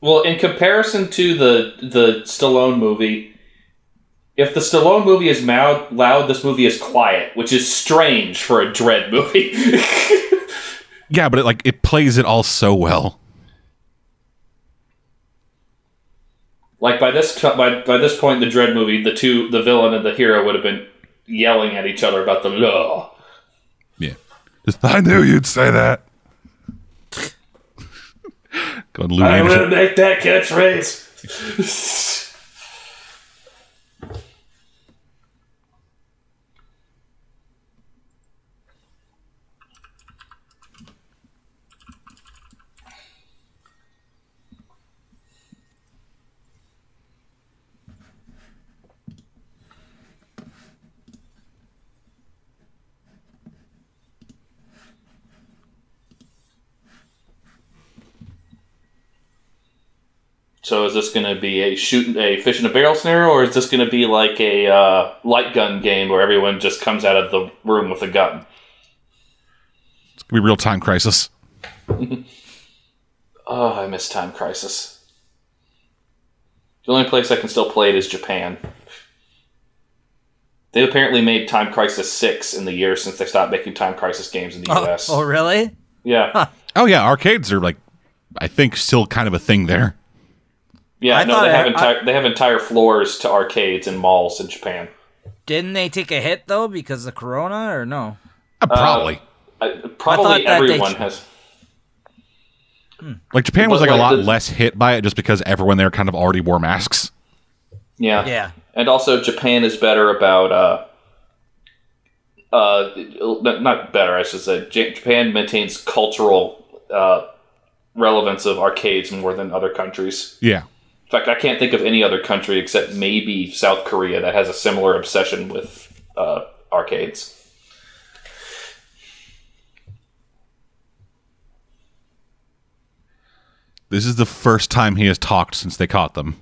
C: Well in comparison to the the Stallone movie, if the Stallone movie is loud, loud, this movie is quiet, which is strange for a Dredd movie.
A: Yeah, but it like it plays it all so well.
C: Like by this by by this point in the Dredd movie, the two the villain and the hero would have been yelling at each other about the law.
A: Yeah. Just, I knew you'd say that. Going Lou
C: I'm
A: Anderson.
C: gonna make that catchphrase. So is this going to be a shoot a fish in a barrel scenario, or is this going to be like a uh, light gun game where everyone just comes out of the room with a gun?
A: It's gonna be real time crisis.
C: Oh, I miss Time Crisis. The only place I can still play it is Japan. They apparently made Time Crisis 6 in the year since they stopped making Time Crisis games in the
B: Oh,
C: US.
B: oh, really?
C: Yeah.
A: Oh yeah, arcades are like, I think, still kind of a thing there.
C: Yeah,
B: I
C: no,
B: thought
C: they
B: I-
C: have entire they have entire floors to arcades and malls in Japan.
B: Didn't they take a hit though because of Corona or no?
A: Uh, probably.
C: I,
B: thought
C: probably
B: that they
C: everyone
B: ch-
C: has.
A: Like Japan was
C: But,
A: like a lot
C: the-
A: less hit by it just because everyone there kind of already wore masks.
C: Yeah.
B: Yeah.
C: And also, Japan is better about. Uh, uh, not- not better, I should say. J- Japan maintains cultural uh, relevance of arcades more than other countries.
A: Yeah.
C: In fact, I can't think of any other country except maybe South Korea that has a similar obsession with uh, arcades.
A: This is the first time he has talked since they caught them.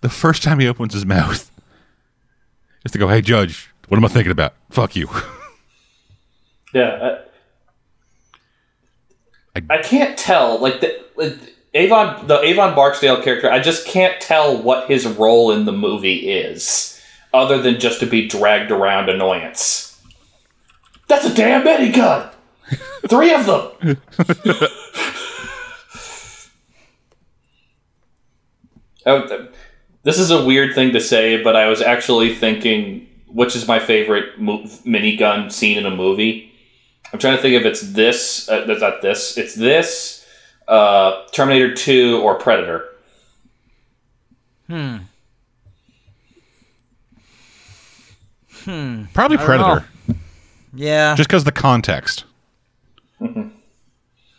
A: The first time he opens his mouth is to go, "Hey, judge, what am I thinking about? Fuck you."
C: Yeah.
A: I-
C: I, can't tell. Like, the, Avon, the Avon Barksdale character, I just can't tell what his role in the movie is, other than just to be dragged around annoyance. That's a damn minigun! Three of them! Oh, this is a weird thing to say, but I was actually thinking which is my favorite mo- minigun scene in a movie. I'm trying to think if it's this. Uh, that's not this. It's this, uh, Terminator 2, or Predator. Hmm. Hmm.
A: Probably
B: don't
A: Predator,
B: Yeah.
A: just because the context.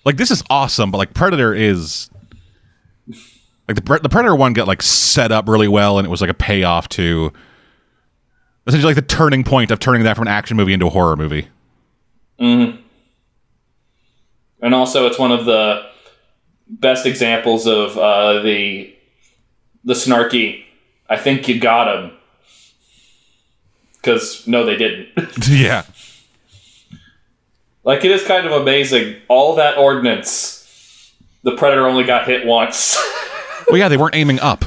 A: like this is awesome, but like Predator is like the the Predator one got like set up really well, and it was like a payoff to essentially like the turning point of turning that from an action movie into a horror movie.
C: And also, it's one of the best examples of uh, the the snarky. I think you got him. Because no, they didn't.
A: yeah,
C: like it is kind of amazing. All that ordnance, the predator only got hit once.
A: well, yeah, they weren't aiming up.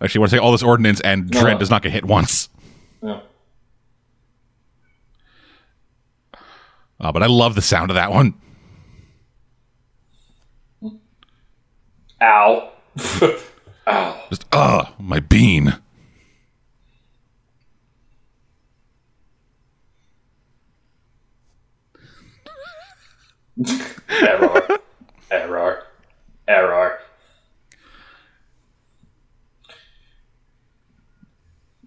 A: Actually, I want to say all this ordinance, and Dredd
C: No.
A: does not get hit once.
C: Yeah.
A: Uh, but I love the sound of that one.
C: Ow. Ow.
A: Just uh, my bean.
C: Error. Error. Error.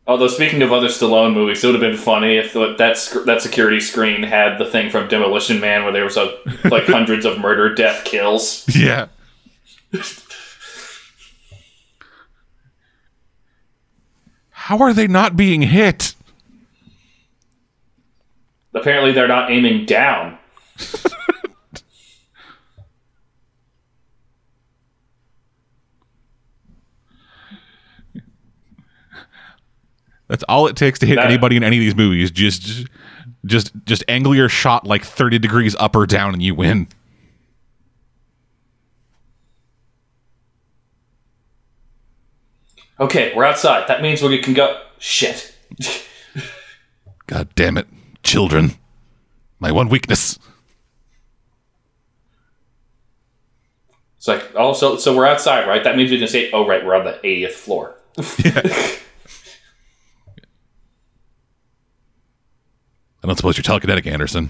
C: Although speaking of other Stallone movies, it would have been funny if that sc- that security screen had the thing from Demolition Man, where there was a like hundreds of murder, death, kills.
A: Yeah. How are they not being hit?
C: Apparently, they're not aiming down.
A: That's all it takes to hit
C: That-
A: anybody in any of these movies. Just, just, just angle your shot like thirty degrees up or down, and you win.
C: Okay, we're outside. That means we can go. Shit.
A: God damn it, children! My one weakness.
C: It's like, oh, so so we're outside, right? That means we can say, oh, right, we're on the 80th floor.
A: I don't suppose you're telekinetic, Anderson.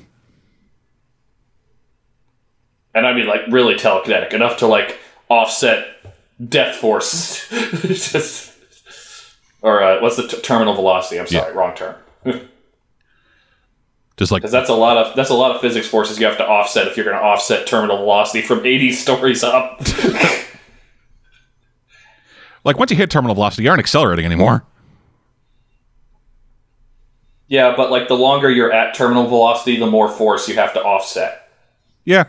C: And I mean, like, really telekinetic enough to like offset death force. Just- or uh, what's the t- terminal velocity? I'm sorry, wrong term.
A: Just like
C: Because that's a lot of that's a lot of physics forces you have to offset if you're going to offset terminal velocity from 80 stories up.
A: like once you hit terminal velocity, you aren't accelerating anymore.
C: Yeah, but like the longer you're at terminal velocity, the more force you have to offset.
A: Yeah.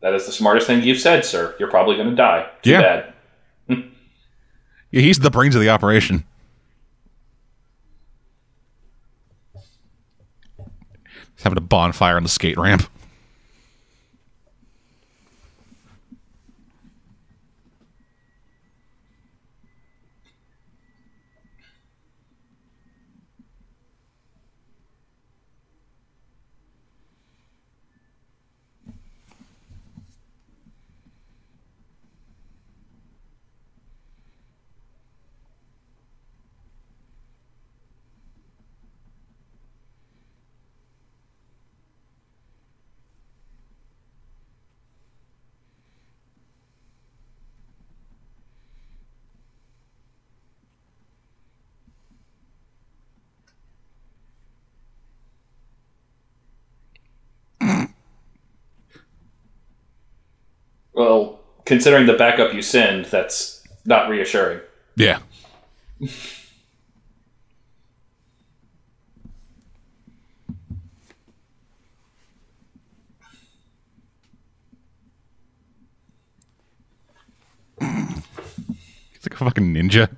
C: That is the smartest thing you've said, sir. You're probably going to die. Too
A: Yeah.
C: bad.
A: Yeah, he's the brains of the operation. He's having a bonfire on the skate ramp.
C: Well, considering the backup you send, that's not reassuring.
A: Yeah. He's like a fucking ninja.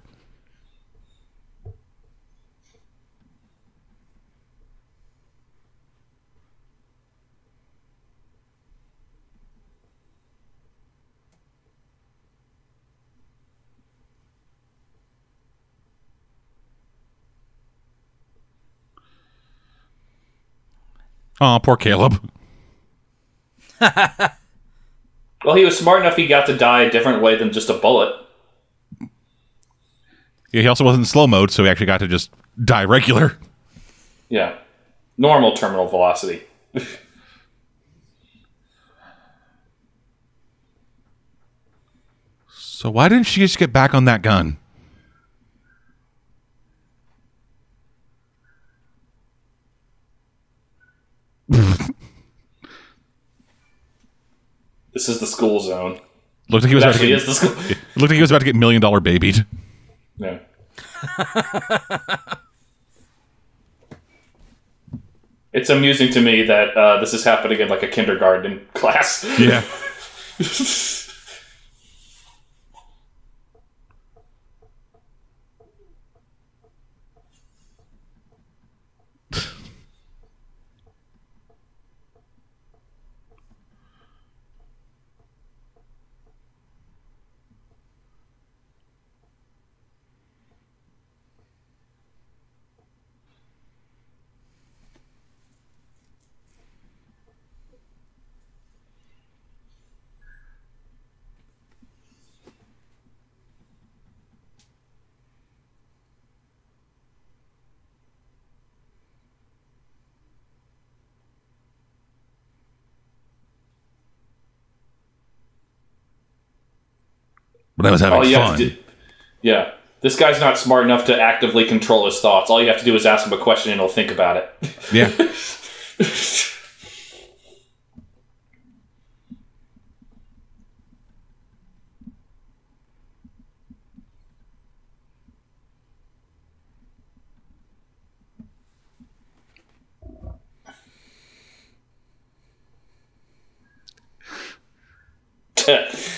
A: Oh, poor Caleb.
C: Well, he was smart enough he got to die a different way than just a bullet.
A: Yeah, he also wasn't in slow mode, so he actually got to just die regular.
C: Yeah. Normal terminal velocity.
A: So why didn't she just get back on that gun?
C: This is the school zone.
A: Looked like he was
C: It
A: about to get,
C: the school.
A: looked like he was about to get million dollar babied.
C: Yeah. it's amusing to me that uh, this is happening in like a kindergarten class.
A: Yeah. But I was having
C: All
A: fun.
C: do, yeah. This guy's not smart enough to actively control his thoughts. All you have to do is ask him a question and he'll think about it.
A: Yeah.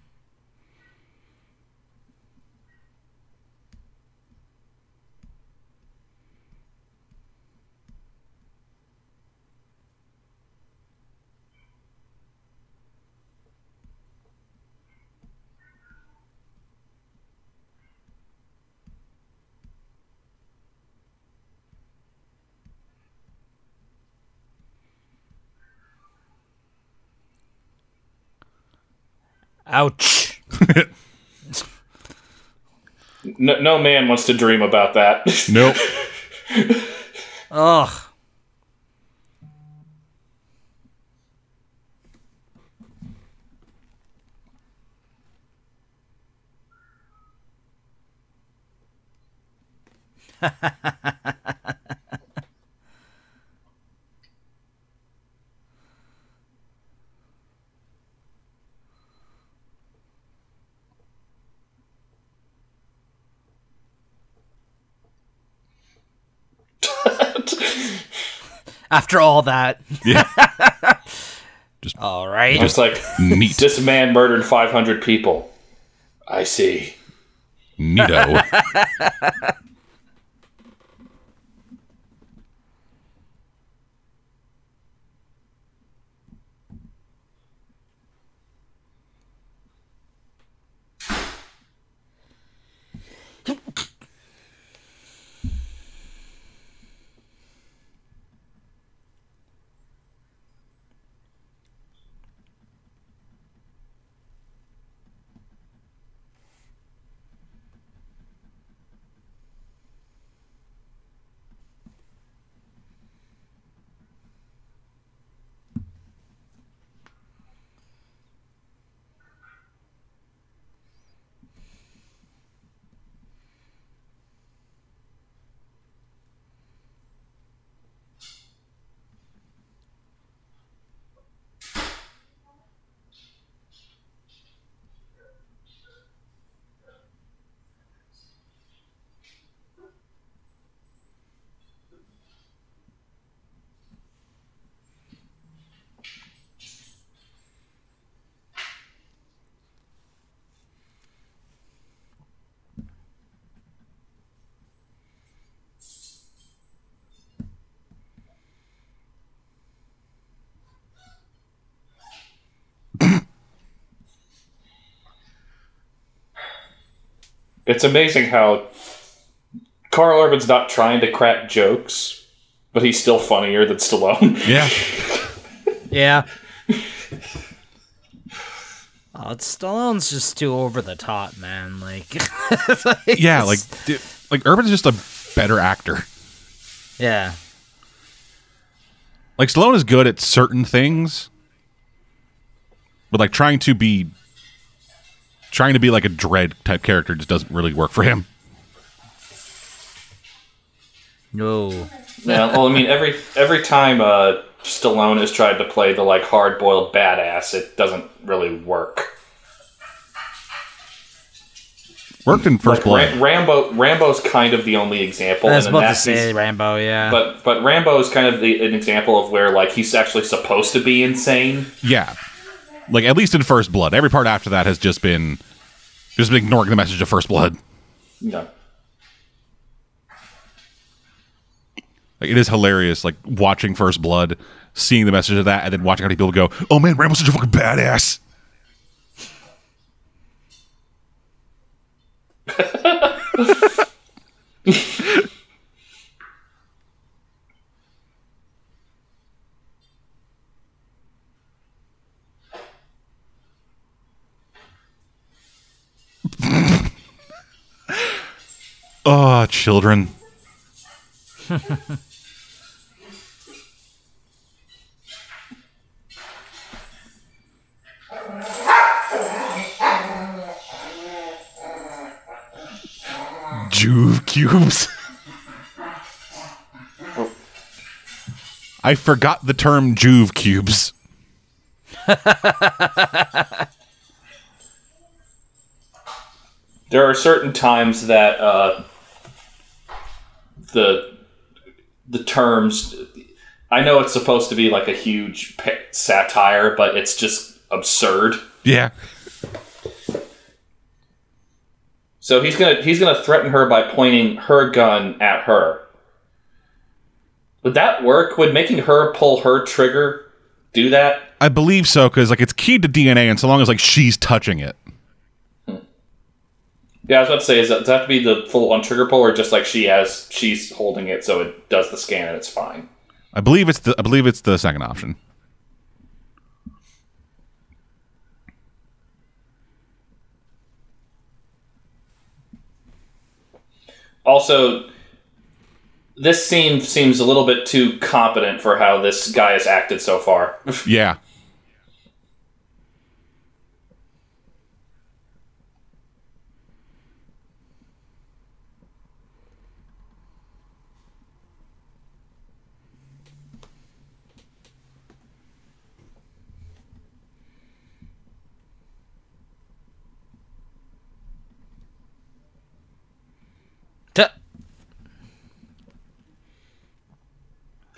B: Ouch.
C: No, no man wants to dream about that.
A: nope.
B: Ugh. After all that.
A: Yeah.
B: just All right.
C: Just like,
A: Neat.
C: this man murdered 500 people. I see.
A: Neato.
C: It's amazing how Karl Urban's not trying to crack jokes, but he's still funnier than Stallone.
A: yeah.
B: Yeah. Oh, Stallone's just too over the top, man. Like,
A: Yeah. Like, di- like Urban's just a better actor.
B: yeah,
A: Like Stallone is good at certain things, but like trying to be trying to be like a Dredd type character just doesn't really work for him.
B: no,
C: yeah, well, I mean, every every time uh, Stallone has tried to play the like hard boiled badass, it doesn't really work.
A: Worked in First
C: Like,
A: Blood.
C: Ra- Rambo Rambo's kind of the only example.
B: I was about to say Rambo. Yeah,
C: But but Rambo is kind of the, an example of where like he's actually supposed to be insane.
A: yeah. Like at least in First Blood, every part after that has just been just been ignoring the message of First Blood.
C: Yeah.
A: Like it is hilarious, like watching First Blood, seeing the message of that, and then watching how many people go, "Oh man, Rambo's such a fucking badass." Oh, children. Juve cubes. I forgot the term Juve cubes.
C: There are certain times that uh, the the terms. I know it's supposed to be like a huge satire, but it's just absurd.
A: Yeah.
C: So he's gonna he's gonna threaten her by pointing her gun at her. Would that work? Would making her pull her trigger do that?
A: I believe so because like it's keyed to DNA, and so long as like she's touching it,
C: Yeah, I was about to say, is that, does that have to be the full on trigger pull, or just like she has, she's holding it, so it does the scan and it's fine?
A: I believe it's the I believe it's the second option.
C: Also, this scene seems a little bit too competent for how this guy has acted so far.
A: Yeah.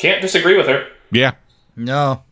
C: Can't disagree with her.
A: Yeah.
B: no.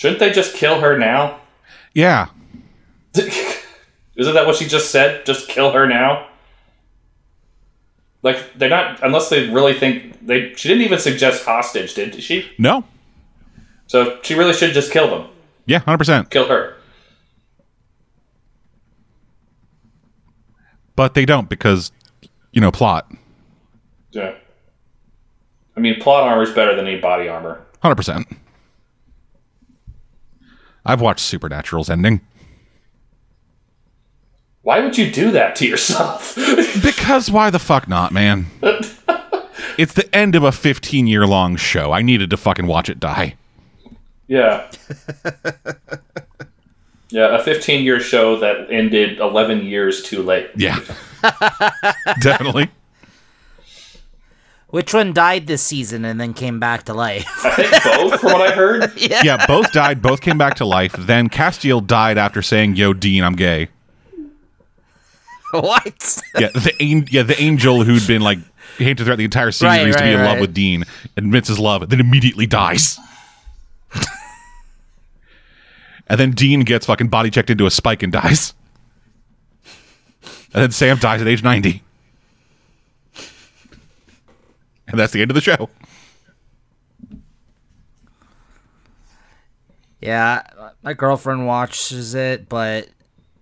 C: Shouldn't they just kill her now?
A: Yeah.
C: Isn't that what she just said? Just kill her now? Like they're not unless they really think they she didn't even suggest hostage, did she?
A: No.
C: So she really should just kill them.
A: Yeah. Hundred percent.
C: Kill her.
A: But they don't because you know plot.
C: Yeah. I mean plot armor is better than any body armor.
A: Hundred percent. I've watched Supernatural's ending
C: Why would you do that to yourself?
A: because why the fuck not, man? it's the end of a 15 year long show. I needed to fucking watch it die.
C: yeah. Yeah, a 15 year show that ended 11 years too late.
A: Yeah. Definitely.
B: Which one died this season and then came back to life?
C: I think both, from what I heard.
A: Yeah, both died, both came back to life. Then Castiel died after saying, Yo, Dean, I'm gay.
B: what?
A: Yeah, the an- yeah, the angel who'd been like hinted throughout the entire season
B: Right,
A: he's to be
B: right,
A: in love with Dean, admits his love, then immediately dies. and then Dean gets fucking body checked into a spike and dies. And then Sam dies at age 90. And that's the end of the show.
B: Yeah, my girlfriend watches it, but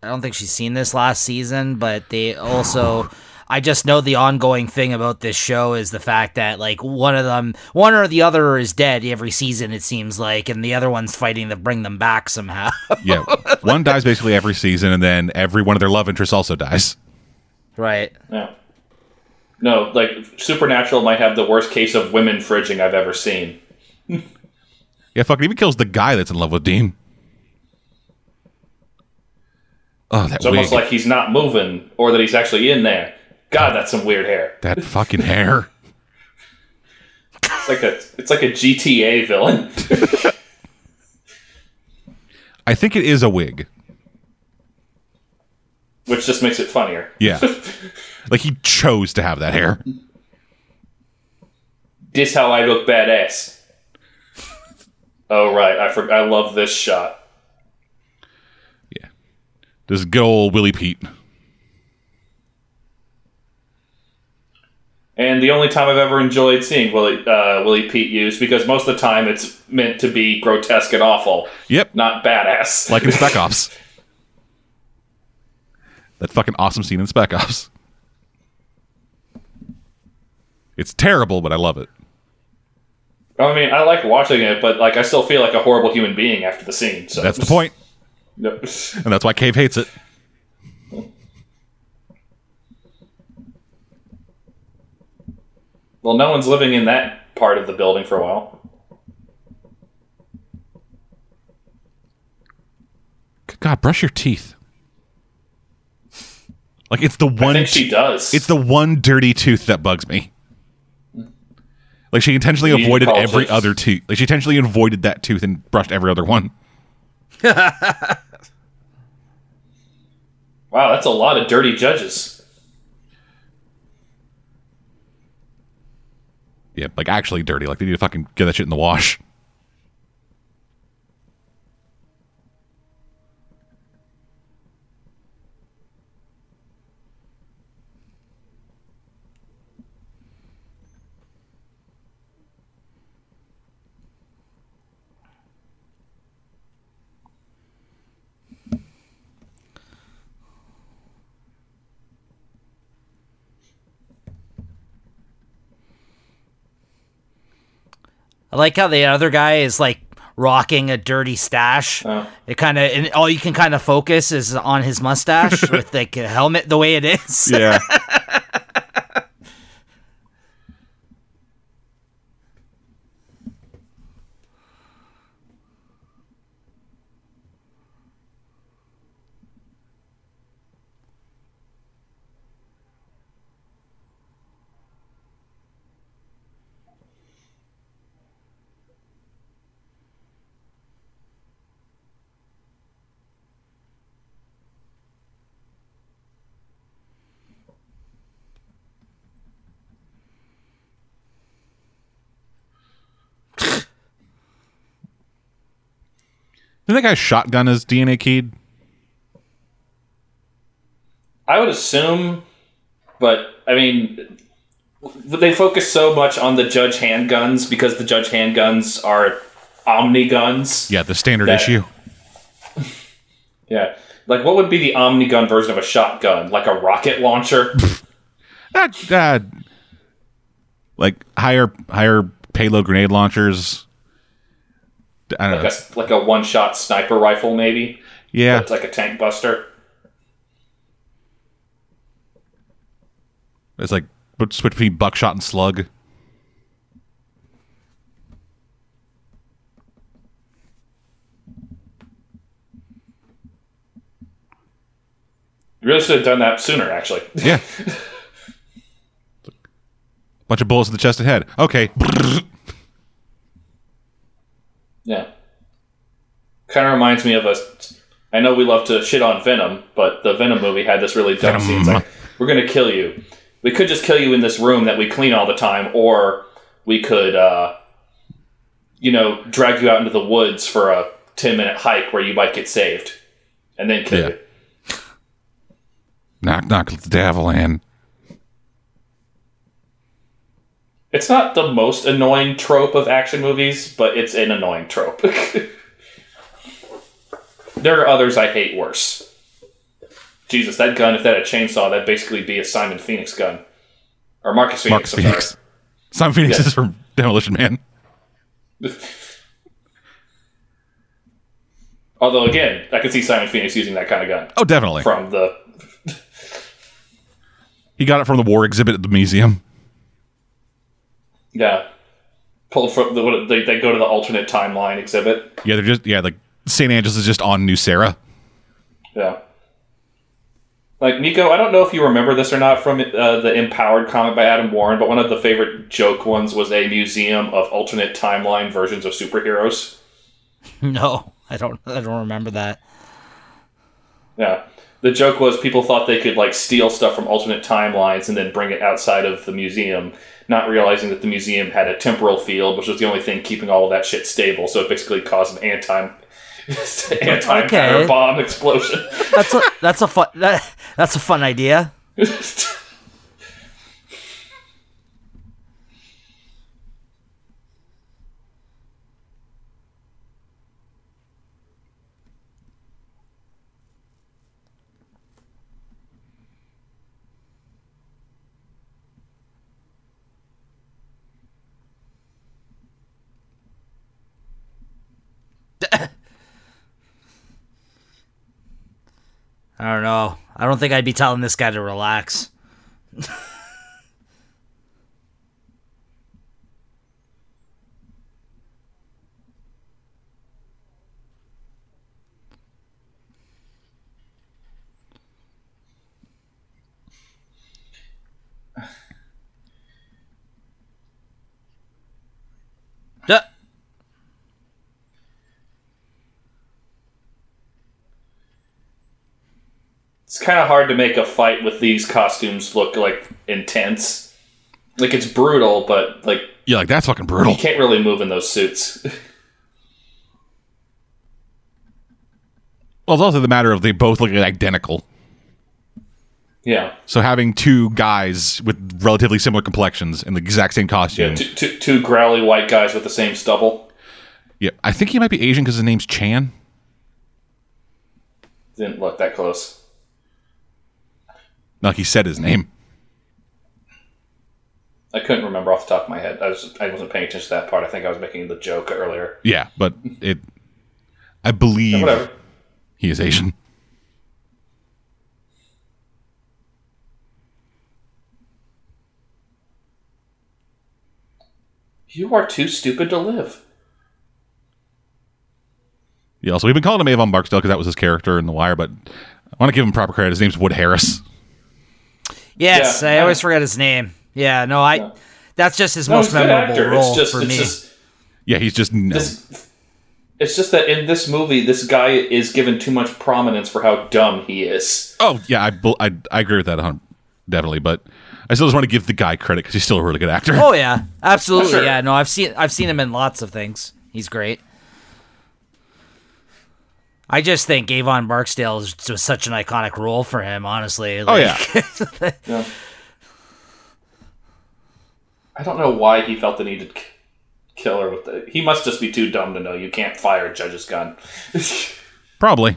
B: I don't think she's seen this last season. But they also, I just know the ongoing thing about this show is the fact that like one of them, one or the other is dead every season. It seems like, and the other one's fighting to bring them back somehow.
A: Yeah. one dies basically every season, and then every one of their love interests also dies.
B: right.
C: Yeah. No, like Supernatural might have the worst case of women fridging I've ever seen.
A: Yeah, fucking even kills the guy that's in love with Dean. Oh, that
C: It's almost like he's not moving or that he's actually in there. God, that's some weird hair.
A: that fucking hair.
C: It's like a it's like a GTA villain.
A: I think it is a wig.
C: Which just makes it funnier.
A: Yeah. like he chose to have that hair.
C: This how I look badass. Oh right, I for, I love this shot.
A: Yeah. This good old Willie Pete.
C: And the only time I've ever enjoyed seeing Willie uh, Willie Pete used because most of the time it's meant to be grotesque and awful,
A: Yep.
C: not badass.
A: Like in Spec Ops. That fucking awesome scene in Spec Ops. It's terrible, but I love it.
C: I mean, I like watching it, but like I still feel like a horrible human being after the scene. So
A: That's the point.
C: Yep.
A: And that's why Cave hates it.
C: Well, no one's living in that part of the building for a while.
A: God, brush your teeth. Like it's the
C: I
A: one
C: think she does.
A: it's the one dirty tooth that bugs me. Like she intentionally
C: You
A: avoided every other tooth. Like she intentionally avoided that tooth and brushed every other one.
C: wow, that's a lot of dirty judges.
A: Yeah, like actually dirty. Like they need to fucking get that shit in the wash.
B: I like how the other guy is like rocking a dirty stash.
C: Oh.
B: It kind of and all you can kind of focus is on his mustache with like a helmet the way it is.
A: Yeah. Didn't that guy's shotgun his DNA keyed?
C: I would assume, but I mean, they focus so much on the judge handguns because the judge handguns are omni guns.
A: Yeah, the standard
C: That-
A: issue.
C: Yeah. Like, what would be the omni gun version of a shotgun? Like a rocket launcher?
A: Ah, ah, like higher higher payload grenade launchers. I don't know.
C: like a, like a one shot sniper rifle, maybe?
A: Yeah,
C: It's like a tank buster.
A: it's like but switch between buckshot and slug.
C: You really should have done that sooner, actually.
A: Yeah. Bunch of bullets in the chest and head. Okay.
C: Yeah. Kind of reminds me of a. I know we love to shit on Venom, but the Venom movie had this really dumb
A: Venom.
C: scene. It's like, we're going to kill you. We could just kill you in this room that we clean all the time, or we could, uh, you know, drag you out into the woods for a 10 minute hike where you might get saved and then kill
A: Yeah.
C: you.
A: knock knock the devil in.
C: It's not the most annoying trope of action movies, but it's an annoying trope. there are others I hate worse. Jesus, that gun, if that had a chainsaw, that'd basically be a Simon Phoenix gun. Or Marcus Fenix.
A: Marcus
C: I'm
A: Fenix. Simon Phoenix
C: Yeah.
A: is from Demolition Man.
C: Although, again, I could see Simon Phoenix using that kind of gun
A: Oh, definitely.
C: from the.
A: He got it from the war exhibit at the museum.
C: Yeah. pulled from the they, they go to the alternate timeline exhibit.
A: Yeah, they're just yeah, like San Angeles is just on New Sarah.
C: Yeah. Like Nico, I don't know if you remember this or not from uh, the Empowered comic by Adam Warren, but one of the favorite joke ones was a museum of alternate timeline versions of superheroes.
B: No, I don't. I don't remember that.
C: Yeah. The joke was people thought they could like steal stuff from alternate timelines and then bring it outside of the museum, not realizing that the museum had a temporal field, which was the only thing keeping all of that shit stable. So it basically caused an anti anti
B: Okay.
C: bomb explosion.
B: That's a that's a fun that, that's a fun idea. I don't know. I don't think I'd be telling this guy to relax.
C: Kind of hard to make a fight with these costumes look like intense. Like it's brutal, but like
A: Yeah, like that's fucking brutal.
C: you can't really move in those suits.
A: Well, it's also the matter of they both look identical.
C: yeah.
A: So having two guys with relatively similar complexions in the exact same costume.
C: Yeah, two, two, two growly white guys with the same stubble.
A: Yeah, I think he might be Asian because his name's Chan.
C: Didn't look that close.
A: Like he said his name.
C: I couldn't remember off the top of my head. I was I wasn't paying attention to that part. I think I was making the joke earlier.
A: Yeah, but it. I believe
C: Whatever.
A: he is Asian.
C: You are too stupid to live.
A: Yeah, so we've been calling him Avon Barksdale because that was his character in The Wire, but I want to give him proper credit. His name's Wood Harris.
B: Yes,
C: Yeah,
B: I
C: I-
B: always forget his name. Yeah, no, I. That's just his
C: No,
B: most
C: he's a good
B: memorable
C: actor.
B: role
C: It's just
B: for me.
C: just
A: Yeah, he's just no.
C: this. It's just that in this movie, this guy is given too much prominence for how dumb he is.
A: Oh yeah, I, I I agree with that definitely, but I still just want to give the guy credit because he's still a really good actor.
B: oh yeah, absolutely.
C: Sure.
B: Yeah, no, I've seen I've seen him in lots of things. He's great. I just think Avon Barksdale is just such an iconic role for him. Honestly.
A: Oh yeah,
C: Yeah. I don't know why he felt the need to k- kill her with the. He must just be too dumb to know you can't fire a judge's gun.
A: probably.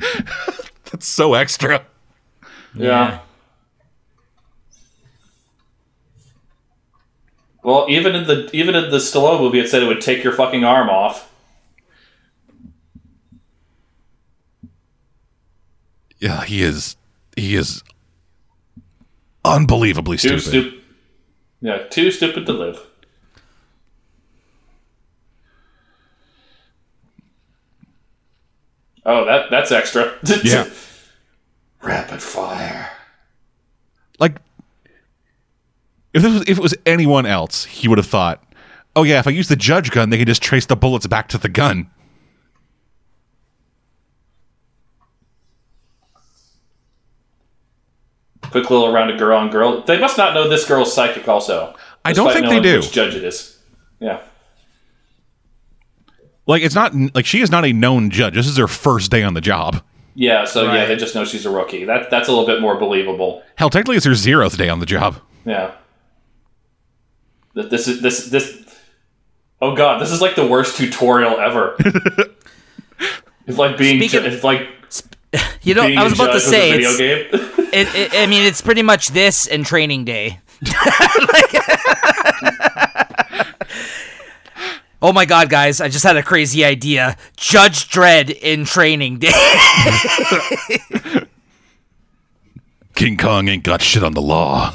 A: That's so extra.
C: Yeah. Well, even in the even in the Stallone movie, it said it would take your fucking arm off.
A: Yeah, he is. He is unbelievably
C: Too
A: stupid.
C: stupid. Yeah, too stupid to live. Oh, that that's extra.
A: Yeah.
C: Rapid fire.
A: like if this was if it was anyone else, he would have thought, "Oh yeah, if I use the judge gun, they can just trace the bullets back to the gun."
C: Quick little round of girl on girl. They must not know this girl's psychic. Also,
A: I don't think they do.
C: Which judge it is? Yeah.
A: Like it's not like she is not a known judge. This is her first day on the job.
C: Yeah, so yeah, they just know she's a rookie. That that's a little bit more believable.
A: Hell, technically, it's her zeroth day on the job.
C: Yeah. This is this this. Oh god, this is like the worst tutorial ever. it's like being.
B: Speaking-
C: ju- it's like
B: You know, I was about to say
C: video
B: it's,
C: game.
B: it, it. I mean, it's pretty much this and Training Day. Oh my god, guys! I just had a crazy idea. Judge Dredd in Training Day.
A: King Kong ain't got shit on the law.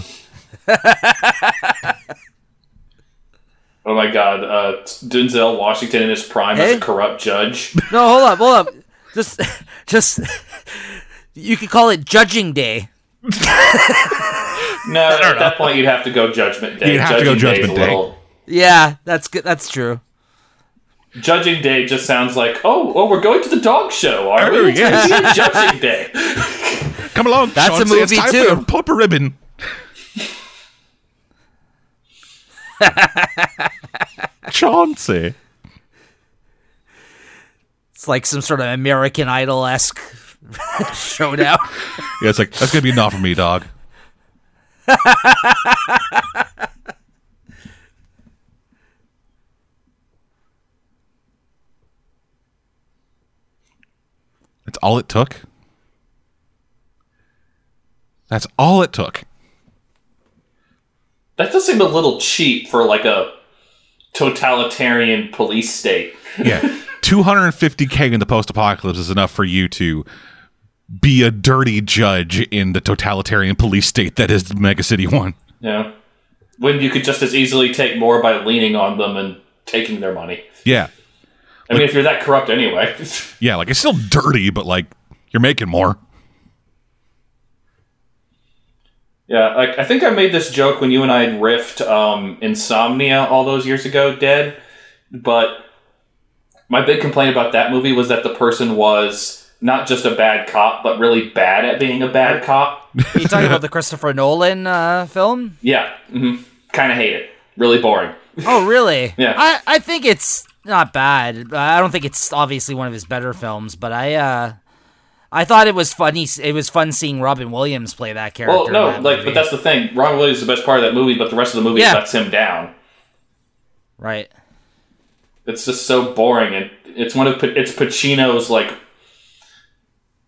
C: Oh my god, uh, Denzel Washington in his prime as a corrupt judge.
B: no, hold up, hold up. Just, just. You could call it Judging Day.
C: No, at that point you'd have to go Judgment Day.
A: You'd have to go Judgment
C: a
A: Day.
C: little-
B: Yeah, that's good. That's true.
C: Judging Day just sounds like, oh, oh, we're going to the dog show, are
A: Oh,
C: we? It's
A: yes.
C: gonna be a Judging Day.
A: Come along,
B: That's a
A: Chauncey, it's
B: movie,
A: time
B: too.
A: For pull a ribbon. Chauncey.
B: It's like some sort of American Idol esque showdown.
A: Yeah, it's like that's gonna be enough for me, dog. All it took. That's all it took.
C: That does seem a little cheap for like a totalitarian police state.
A: Yeah. 250k in the post apocalypse is enough for you to be a dirty judge in the totalitarian police state that is Mega City 1.
C: Yeah. When you could just as easily take more by leaning on them and taking their money.
A: Yeah.
C: I mean, if you're that corrupt anyway.
A: Yeah, like it's still dirty, but like you're making more.
C: yeah, like I think I made this joke when you and I had riffed um, Insomnia all those years ago, Dead. But my big complaint about that movie was that the person was not just a bad cop, but really bad at being a bad cop.
B: Are you talking about the Christopher Nolan uh, film?
C: Yeah, hmm kind of hate it. Really boring.
B: Oh, really?
C: Yeah.
B: I, I think it's not bad. I don't think it's obviously one of his better films, but I uh, I thought it was funny. It was fun seeing Robin Williams play that character.
C: Well, no, like,
B: movie.
C: but that's the thing. Robin Williams is the best part of that movie, but the rest of the movie
B: Yeah.
C: lets him down.
B: right.
C: It's just so boring, and it's one of it's Pacino's like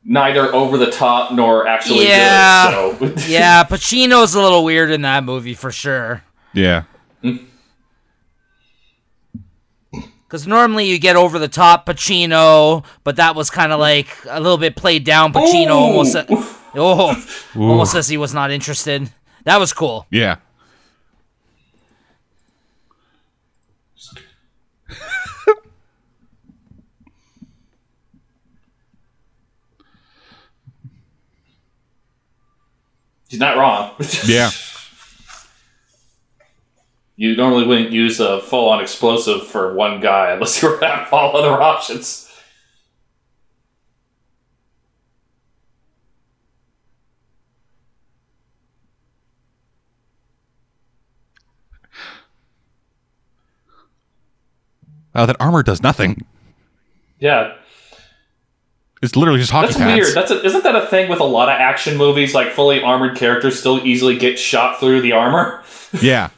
C: neither over the top nor actually
B: Yeah.
C: good. So
B: Yeah, Pacino's a little weird in that movie for sure.
A: Yeah.
B: Because normally you get over the top Pacino, but that was kind of like a little bit played down. Pacino
C: Ooh.
B: almost, sa- oh, almost says he was not interested. That was cool.
A: Yeah.
C: he's not wrong.
A: Yeah.
C: you normally wouldn't use a full-on explosive for one guy unless you were have all other options.
A: Uh, that armor does nothing.
C: Yeah,
A: It's literally just hockey
C: that's
A: pads.
C: weird. That's a, isn't that a thing with a lot of action movies? Like fully armored characters still easily get shot through the armor.
A: yeah.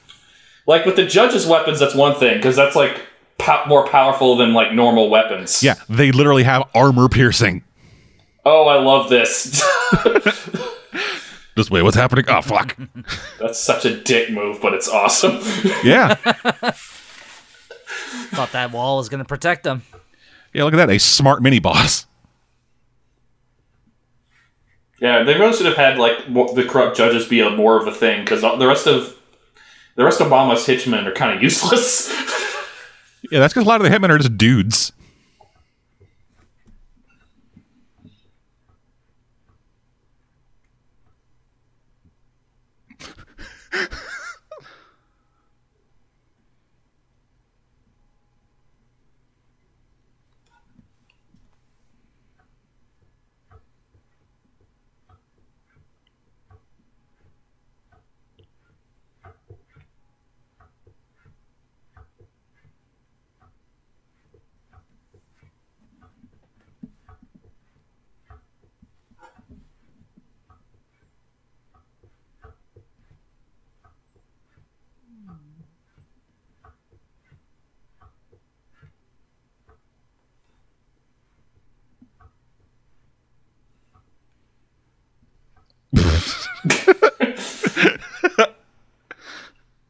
C: Like with the judge's weapons, that's one thing because that's like po- more powerful than like normal weapons.
A: Yeah. They literally have armor piercing.
C: Oh, I love this.
A: Just wait, what's happening? Oh, fuck.
C: that's such a dick move, but it's awesome.
A: Yeah.
B: Thought that wall was going to protect them.
A: Yeah, look at that. A smart mini boss.
C: yeah, they really should have had like the corrupt judges be a more of a thing because the rest of the rest of Obama's hitchmen are kind of useless.
A: Yeah, that's because a lot of the hitmen are just dudes.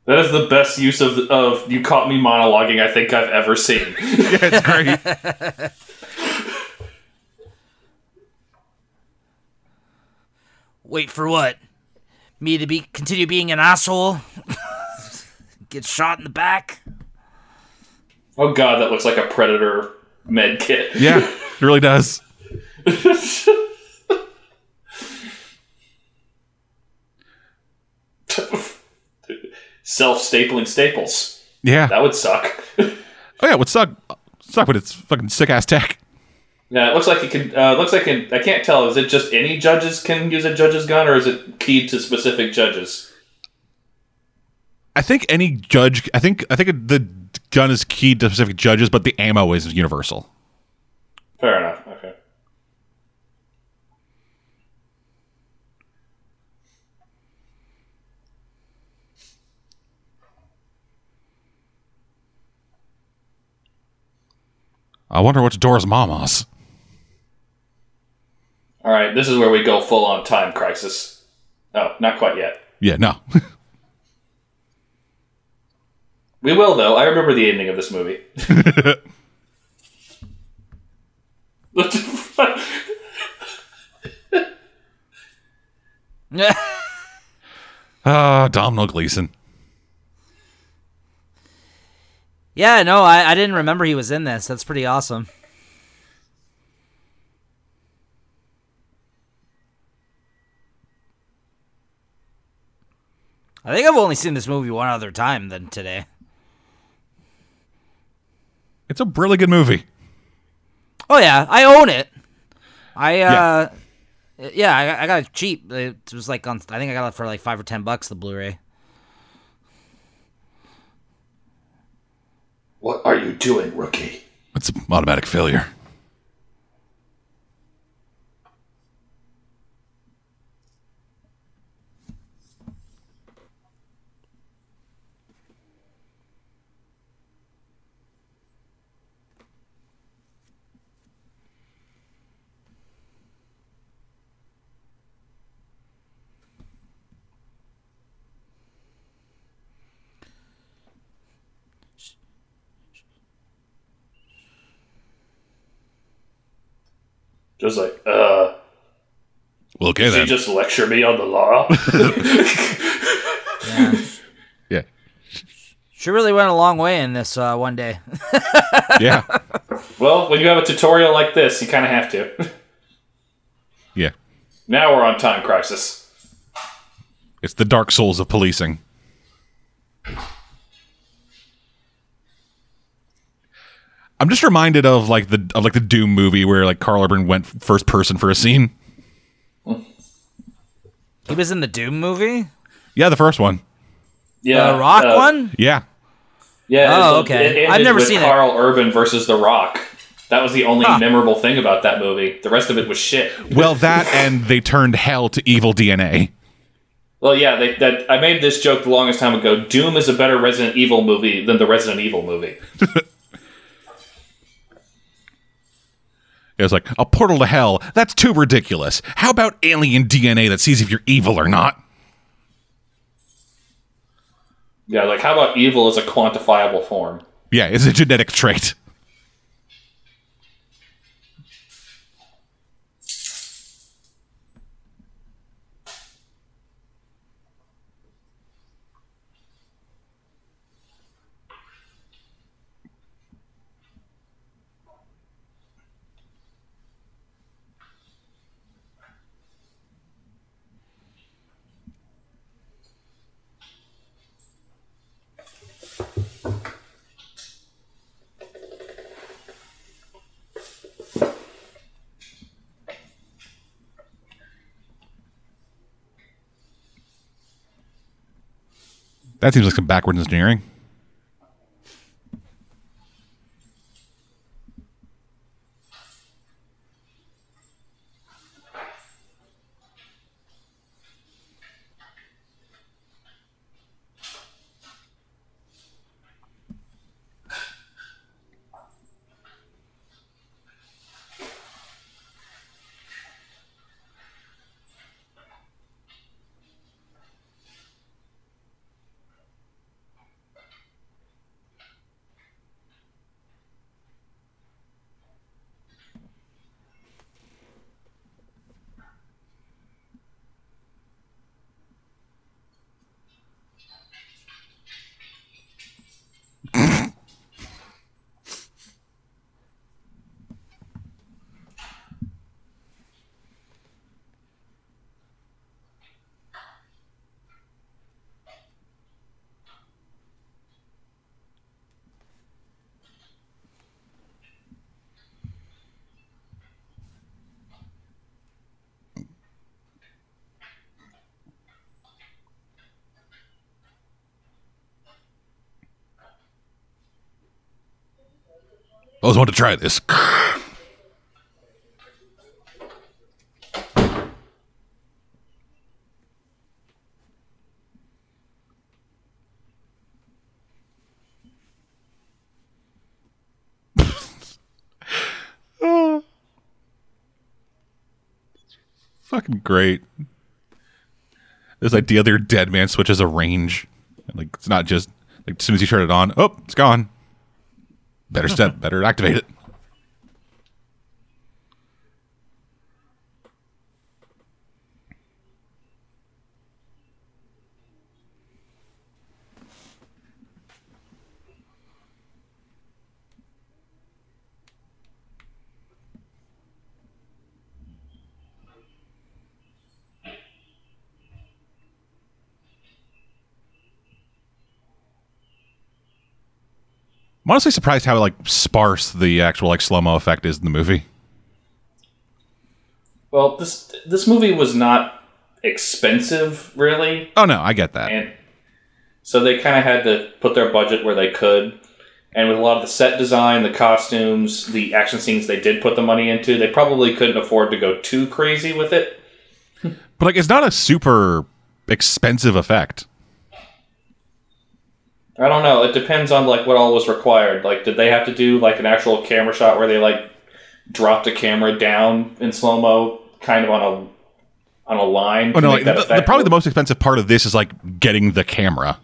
C: That is the best use of of you caught me monologuing I think I've ever seen.
A: Yeah, it's great.
B: Wait for what? Me to be continue being an asshole? Get shot in the back?
C: oh god, that looks like a predator med kit.
A: yeah, it really does.
C: Self stapling staples.
A: Yeah.
C: That would suck.
A: Oh yeah, it would suck. Suck, but it's fucking sick ass tech.
C: Yeah, it looks like it can. Uh, looks like it, I can't tell. Is it just any judges can use a judge's gun, or is it keyed to specific judges?
A: I think any judge. I think I think the gun is keyed to specific judges, but the ammo is universal.
C: Fair enough. Okay.
A: I wonder what's Dora's mama's.
C: All right, this is where we go full on time crisis. Oh, not quite yet.
A: Yeah, no.
C: We will though. I remember the ending of this movie. What the fuck?
A: Ah, Domhnall Gleeson.
B: Yeah, no, I, I didn't remember he was in this. That's pretty awesome. I think I've only seen this movie one other time than today.
A: It's a really good movie.
B: Oh yeah, I own it. I uh, yeah, I, I got it cheap. It was like on. I think I got it for like five or ten bucks. The Blu-ray.
C: What are you doing, rookie?
A: It's automatic failure.
C: Just like, uh,
A: Well, okay
C: did you
A: then.
C: just lecture me on the law?
B: Yeah,
A: yeah,
B: she really went a long way in this uh, one day.
A: yeah,
C: well, when you have a tutorial like this, you kind of have to.
A: yeah.
C: now we're on time crisis.
A: It's the Dark Souls of policing. I'm just reminded of like the of like the Doom movie where like Karl Urban went first person for a scene.
B: he was in the Doom movie,
A: Yeah, the first one.
C: Yeah,
B: the Rock
C: uh,
B: one.
A: Yeah,
C: Yeah.
B: Oh, okay.
C: it ended
B: I've never
C: with
B: seen it.
C: Karl Urban versus The Rock. That was the only
B: Huh.
C: memorable thing about that movie. The rest of it was shit.
A: well, that and they turned hell to evil DNA.
C: Well, yeah, they, that I made this joke the longest time ago. Doom is a better Resident Evil movie than the Resident Evil movie.
A: It was like a portal to hell. That's too ridiculous. How about alien DNA that sees if you're evil or not?
C: Yeah, like how about evil as a quantifiable form?
A: Yeah, it's a genetic trait. That seems like some backwards engineering. Always wanted to try this. Fucking great. This idea their dead man switches a range. Like it's not just like as soon as you turn it on, oh, it's gone. Better step, better activate it. I'm honestly surprised how like sparse the actual like slow mo effect is in the movie.
C: Well, this this movie was not expensive, really,
A: Oh no, I get that.
C: and so they kind of had to put their budget where they could. And with a lot of the set design, the costumes, the action scenes they did put the money into, they probably couldn't afford to go too crazy with it.
A: But like it's not a super expensive effect.
C: I don't know. It depends on like what all was required. Like, did they have to do like an actual camera shot where they like dropped a camera down in slow mo, kind of on a on a line?
A: Oh no, like
C: that
A: the, the, probably the most expensive part of this is like getting the camera.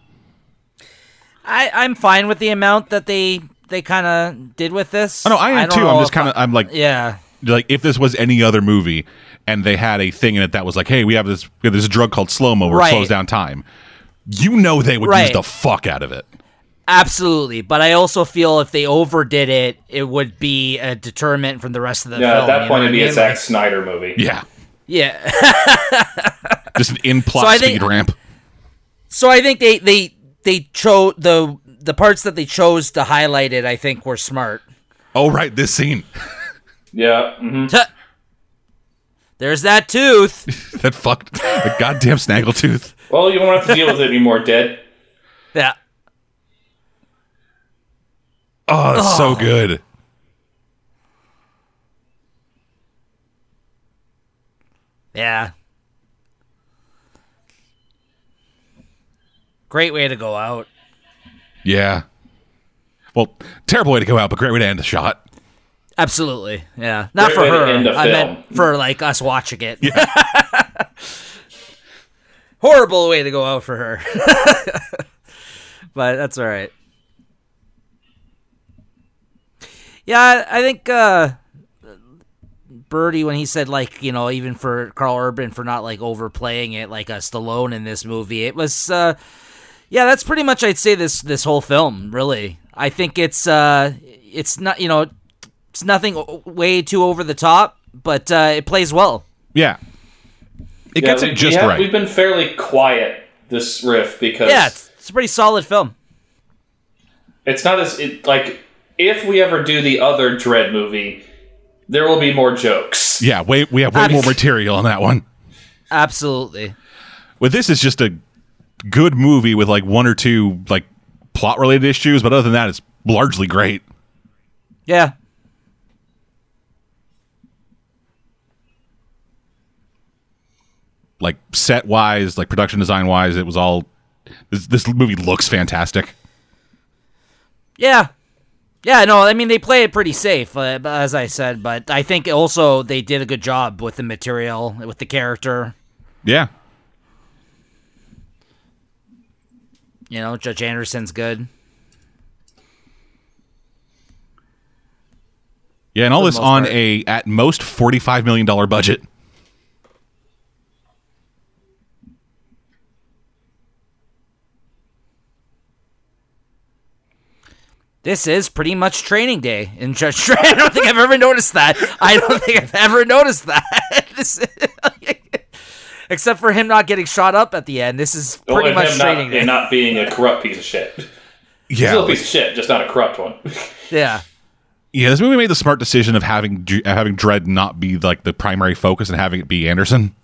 B: I, I'm fine with the amount that they they kind of did with this.
A: Oh no, I am
B: don't
A: too. I'm just kind of
B: I-
A: I'm like
B: yeah.
A: like if this was any other movie and they had a thing in it that was like, hey, we have this we have this drug called slow mo where
B: Right.
A: it slows down time. You know they would use the fuck out of it.
B: Absolutely, but I also feel if they overdid it, it would be a deterrent from the rest of the
C: Yeah,
B: film.
C: at that point it'd be
B: what I
C: a
B: mean?
C: Zack
B: Like,
C: Snyder movie.
A: Yeah,
B: yeah.
A: just an in plot
B: So I
A: speed
B: think-
A: ramp.
B: so I think they they they chose the the parts that they chose to highlight it. I think were smart.
A: Oh right, this scene
C: Yeah. hmm
B: Tuh. There's that tooth.
A: that fucked the goddamn snaggletooth.
C: Well, you won't have to deal with it anymore, dead.
B: yeah.
A: Oh, that's so good.
B: Yeah. Great way to go out.
A: Yeah. Well, terrible way to go out, but great way to end the shot.
B: Absolutely. Yeah. Not
C: Great
B: for her.
C: I a
B: I
C: film.
B: meant for like us watching it. Horrible way to go out for her. but that's all right. Yeah, I think uh Birdie when he said like, you know, even for Karl Urban for not like overplaying it like a Stallone in this movie, it was uh yeah, that's pretty much I'd say this this whole film, really. I think it's uh it's not, you know, it's nothing way too over the top, but uh it plays well.
A: Yeah. It
C: Yeah,
A: gets
C: we-
A: it
C: we
A: just
C: have-
A: right.
C: We've been fairly quiet this riff because
B: Yeah, it's, it's a pretty solid film.
C: it's not as it, like if we ever do the other Dredd movie, there will be more jokes.
A: yeah, way, we have way
B: Abs-
A: more material on that one.
B: Absolutely.
A: With this, is just a good movie with like one or two like plot related issues, but other than that, it's largely great.
B: Yeah.
A: Like set wise, like production design wise, it was all. This, this movie looks fantastic.
B: Yeah. Yeah, no, I mean they play it pretty safe, uh, as I said, but I think also they did a good job with the material, with the character.
A: Yeah,
B: You know, Judge Anderson's good.
A: yeah, and all this on a at most forty five million dollar budget.
B: This is pretty much training day in Judge Dredd. I don't think I've ever noticed that. I don't think I've ever noticed that. This- except for him not getting shot up at the end. This is pretty
C: and
B: much
C: him
B: training
C: not,
B: day.
C: and not being a corrupt piece of shit.
A: Yeah,
C: still a piece of shit, just not a corrupt one.
B: yeah.
A: yeah. This movie made the smart decision of having having Dredd not be like the primary focus and having it be Anderson.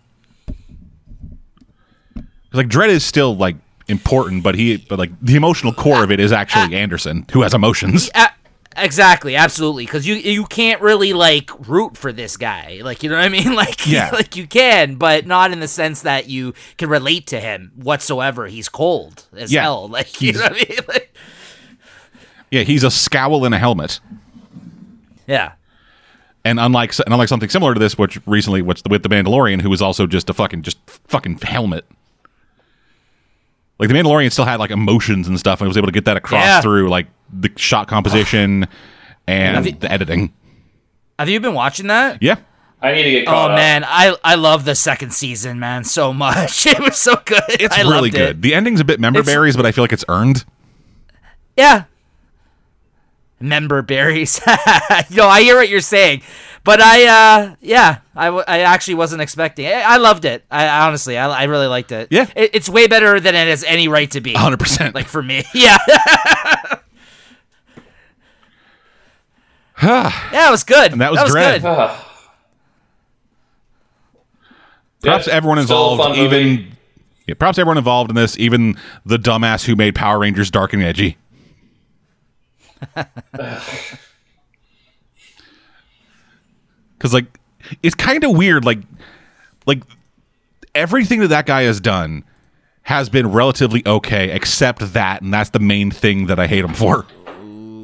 A: Like Dredd is still like important, but he but like the emotional core of it is actually uh, uh, Anderson, who has emotions.
B: Exactly, absolutely, because you you can't really like root for this guy, like you know what I mean, like
A: Yeah.
B: like you can, but not in the sense that you can relate to him whatsoever. He's cold as
A: Yeah,
B: hell, like you know what I mean, like,
A: Yeah, he's a scowl in a helmet.
B: yeah,
A: And unlike and unlike something similar to this, which recently what's with the Mandalorian, who was also just a fucking just fucking helmet. Like the Mandalorian still had like emotions and stuff, and was able to get that across
B: Yeah.
A: through like the shot composition and
B: you-
A: the editing.
B: have you been watching that?
A: Yeah,
C: I need to get
B: Oh
C: caught up.
B: man, I I love the second season, man, so much. It was so good.
A: it's
B: I
A: really
B: loved
A: good.
B: It.
A: The ending's a bit member
B: It's-
A: berries, but I feel like it's earned.
B: Yeah. Member berries. no, I hear what you're saying, but I, uh, yeah, I, w- I actually wasn't expecting. I, I loved it. I I honestly, I, I really liked it.
A: Yeah.
B: it, it's way better than it has any right to be.
A: hundred percent.
B: Like for me, yeah, yeah, it was good.
A: And that was Dredd.
B: good.
C: Ugh.
A: Props
C: Yeah,
A: everyone involved, even yeah, props everyone involved in this, even the dumbass who made Power Rangers dark and edgy. Because like, it's kind of weird. Like, like everything that that guy has done has been relatively okay, except that, and that's the main thing that I hate him for.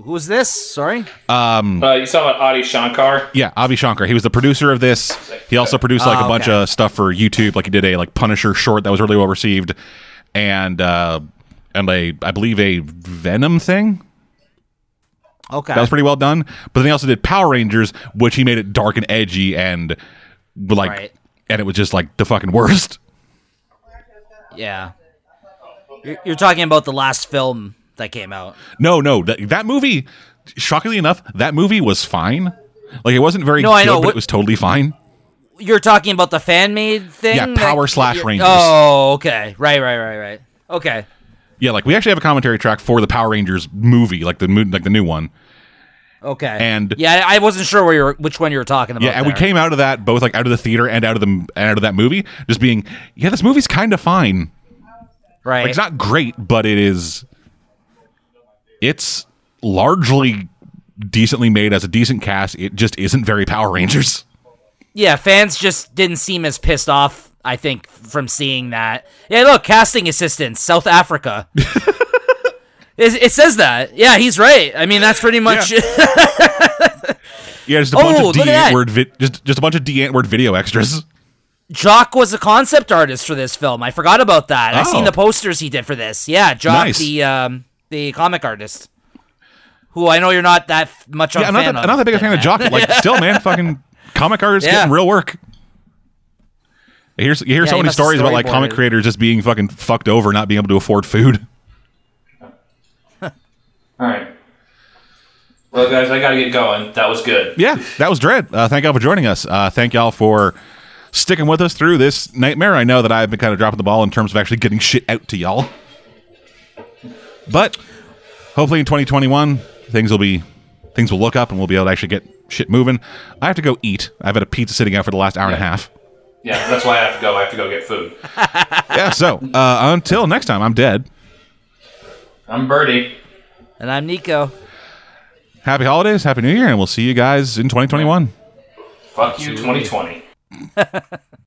B: Who's this? Sorry.
C: Uh, you saw about Adi Shankar?
A: Yeah, Adi Shankar. He was the producer of this. He also produced like
B: Oh,
A: a bunch
B: okay.
A: of stuff for YouTube. Like he did a like Punisher short that was really well received, and uh, and a I believe a Venom thing
B: Okay.
A: that was pretty well done. But then he also did Power Rangers, which he made it dark and edgy and like,
B: Right.
A: and it was just like the fucking worst.
B: yeah. You're, you're talking about the last film that came out.
A: No, no, that that movie. Shockingly enough, that movie was fine. Like it wasn't very
B: No,
A: good,
B: I know.
A: but
B: What-
A: it was totally fine.
B: You're talking about the fan made thing.
A: Yeah,
B: that-
A: Power slash
B: you're-
A: Rangers.
B: Oh, okay. Right, right, right, right. Okay.
A: Yeah, like we actually have a commentary track for the Power Rangers movie, like the like the new one.
B: Okay.
A: And-
B: yeah, I I wasn't sure where you were, which one you were talking about.
A: Yeah, and we came out of that both like out of the theater and out of the and out of that movie, just being, yeah, this movie's kind of fine.
B: right.
A: Like, it's not great, but it is. It's largely decently made as a decent cast. It just isn't very Power Rangers.
B: yeah, fans just didn't seem as pissed off. I think from seeing that. Yeah, look, casting assistants, South Africa. it, it says that. Yeah, he's right. I mean, that's pretty much.
A: Yeah, just a bunch
B: Oh,
A: of D
B: at that.
A: word vi- just just a bunch of D word video extras.
B: Jock was a concept artist for this film. I forgot about that. I seen
A: Oh.
B: the posters he did for this. Yeah, Jock,
A: Nice.
B: the um, the comic artist, who I know you're not that much of
A: Yeah,
B: a
A: I'm not, that,
B: of.
A: I'm not that big a fan of Jock, like still, man, fucking comic artists
B: Yeah.
A: getting real work. You hear, you hear
B: Yeah,
A: so many stories about like comic creators just being fucking fucked over, not being able to afford food.
C: All right. Well, guys, I gotta get going. That was good.
A: yeah, that was Dredd. Uh, thank y'all for joining us. Uh, thank y'all for sticking with us through this nightmare. I know that I've been kind of dropping the ball in terms of actually getting shit out to y'all. But hopefully in 2021, things will be things will look up and we'll be able to actually get shit moving. I have to go eat. I've had a pizza sitting out for the last hour and a half.
C: Yeah, that's why I have to go. I have to go get food.
A: Yeah, so uh, until next time, I'm dead.
C: I'm Birdie.
B: And I'm Nico.
A: Happy holidays, happy new year, and we'll see you guys in 2021.
C: Fuck you, 2020.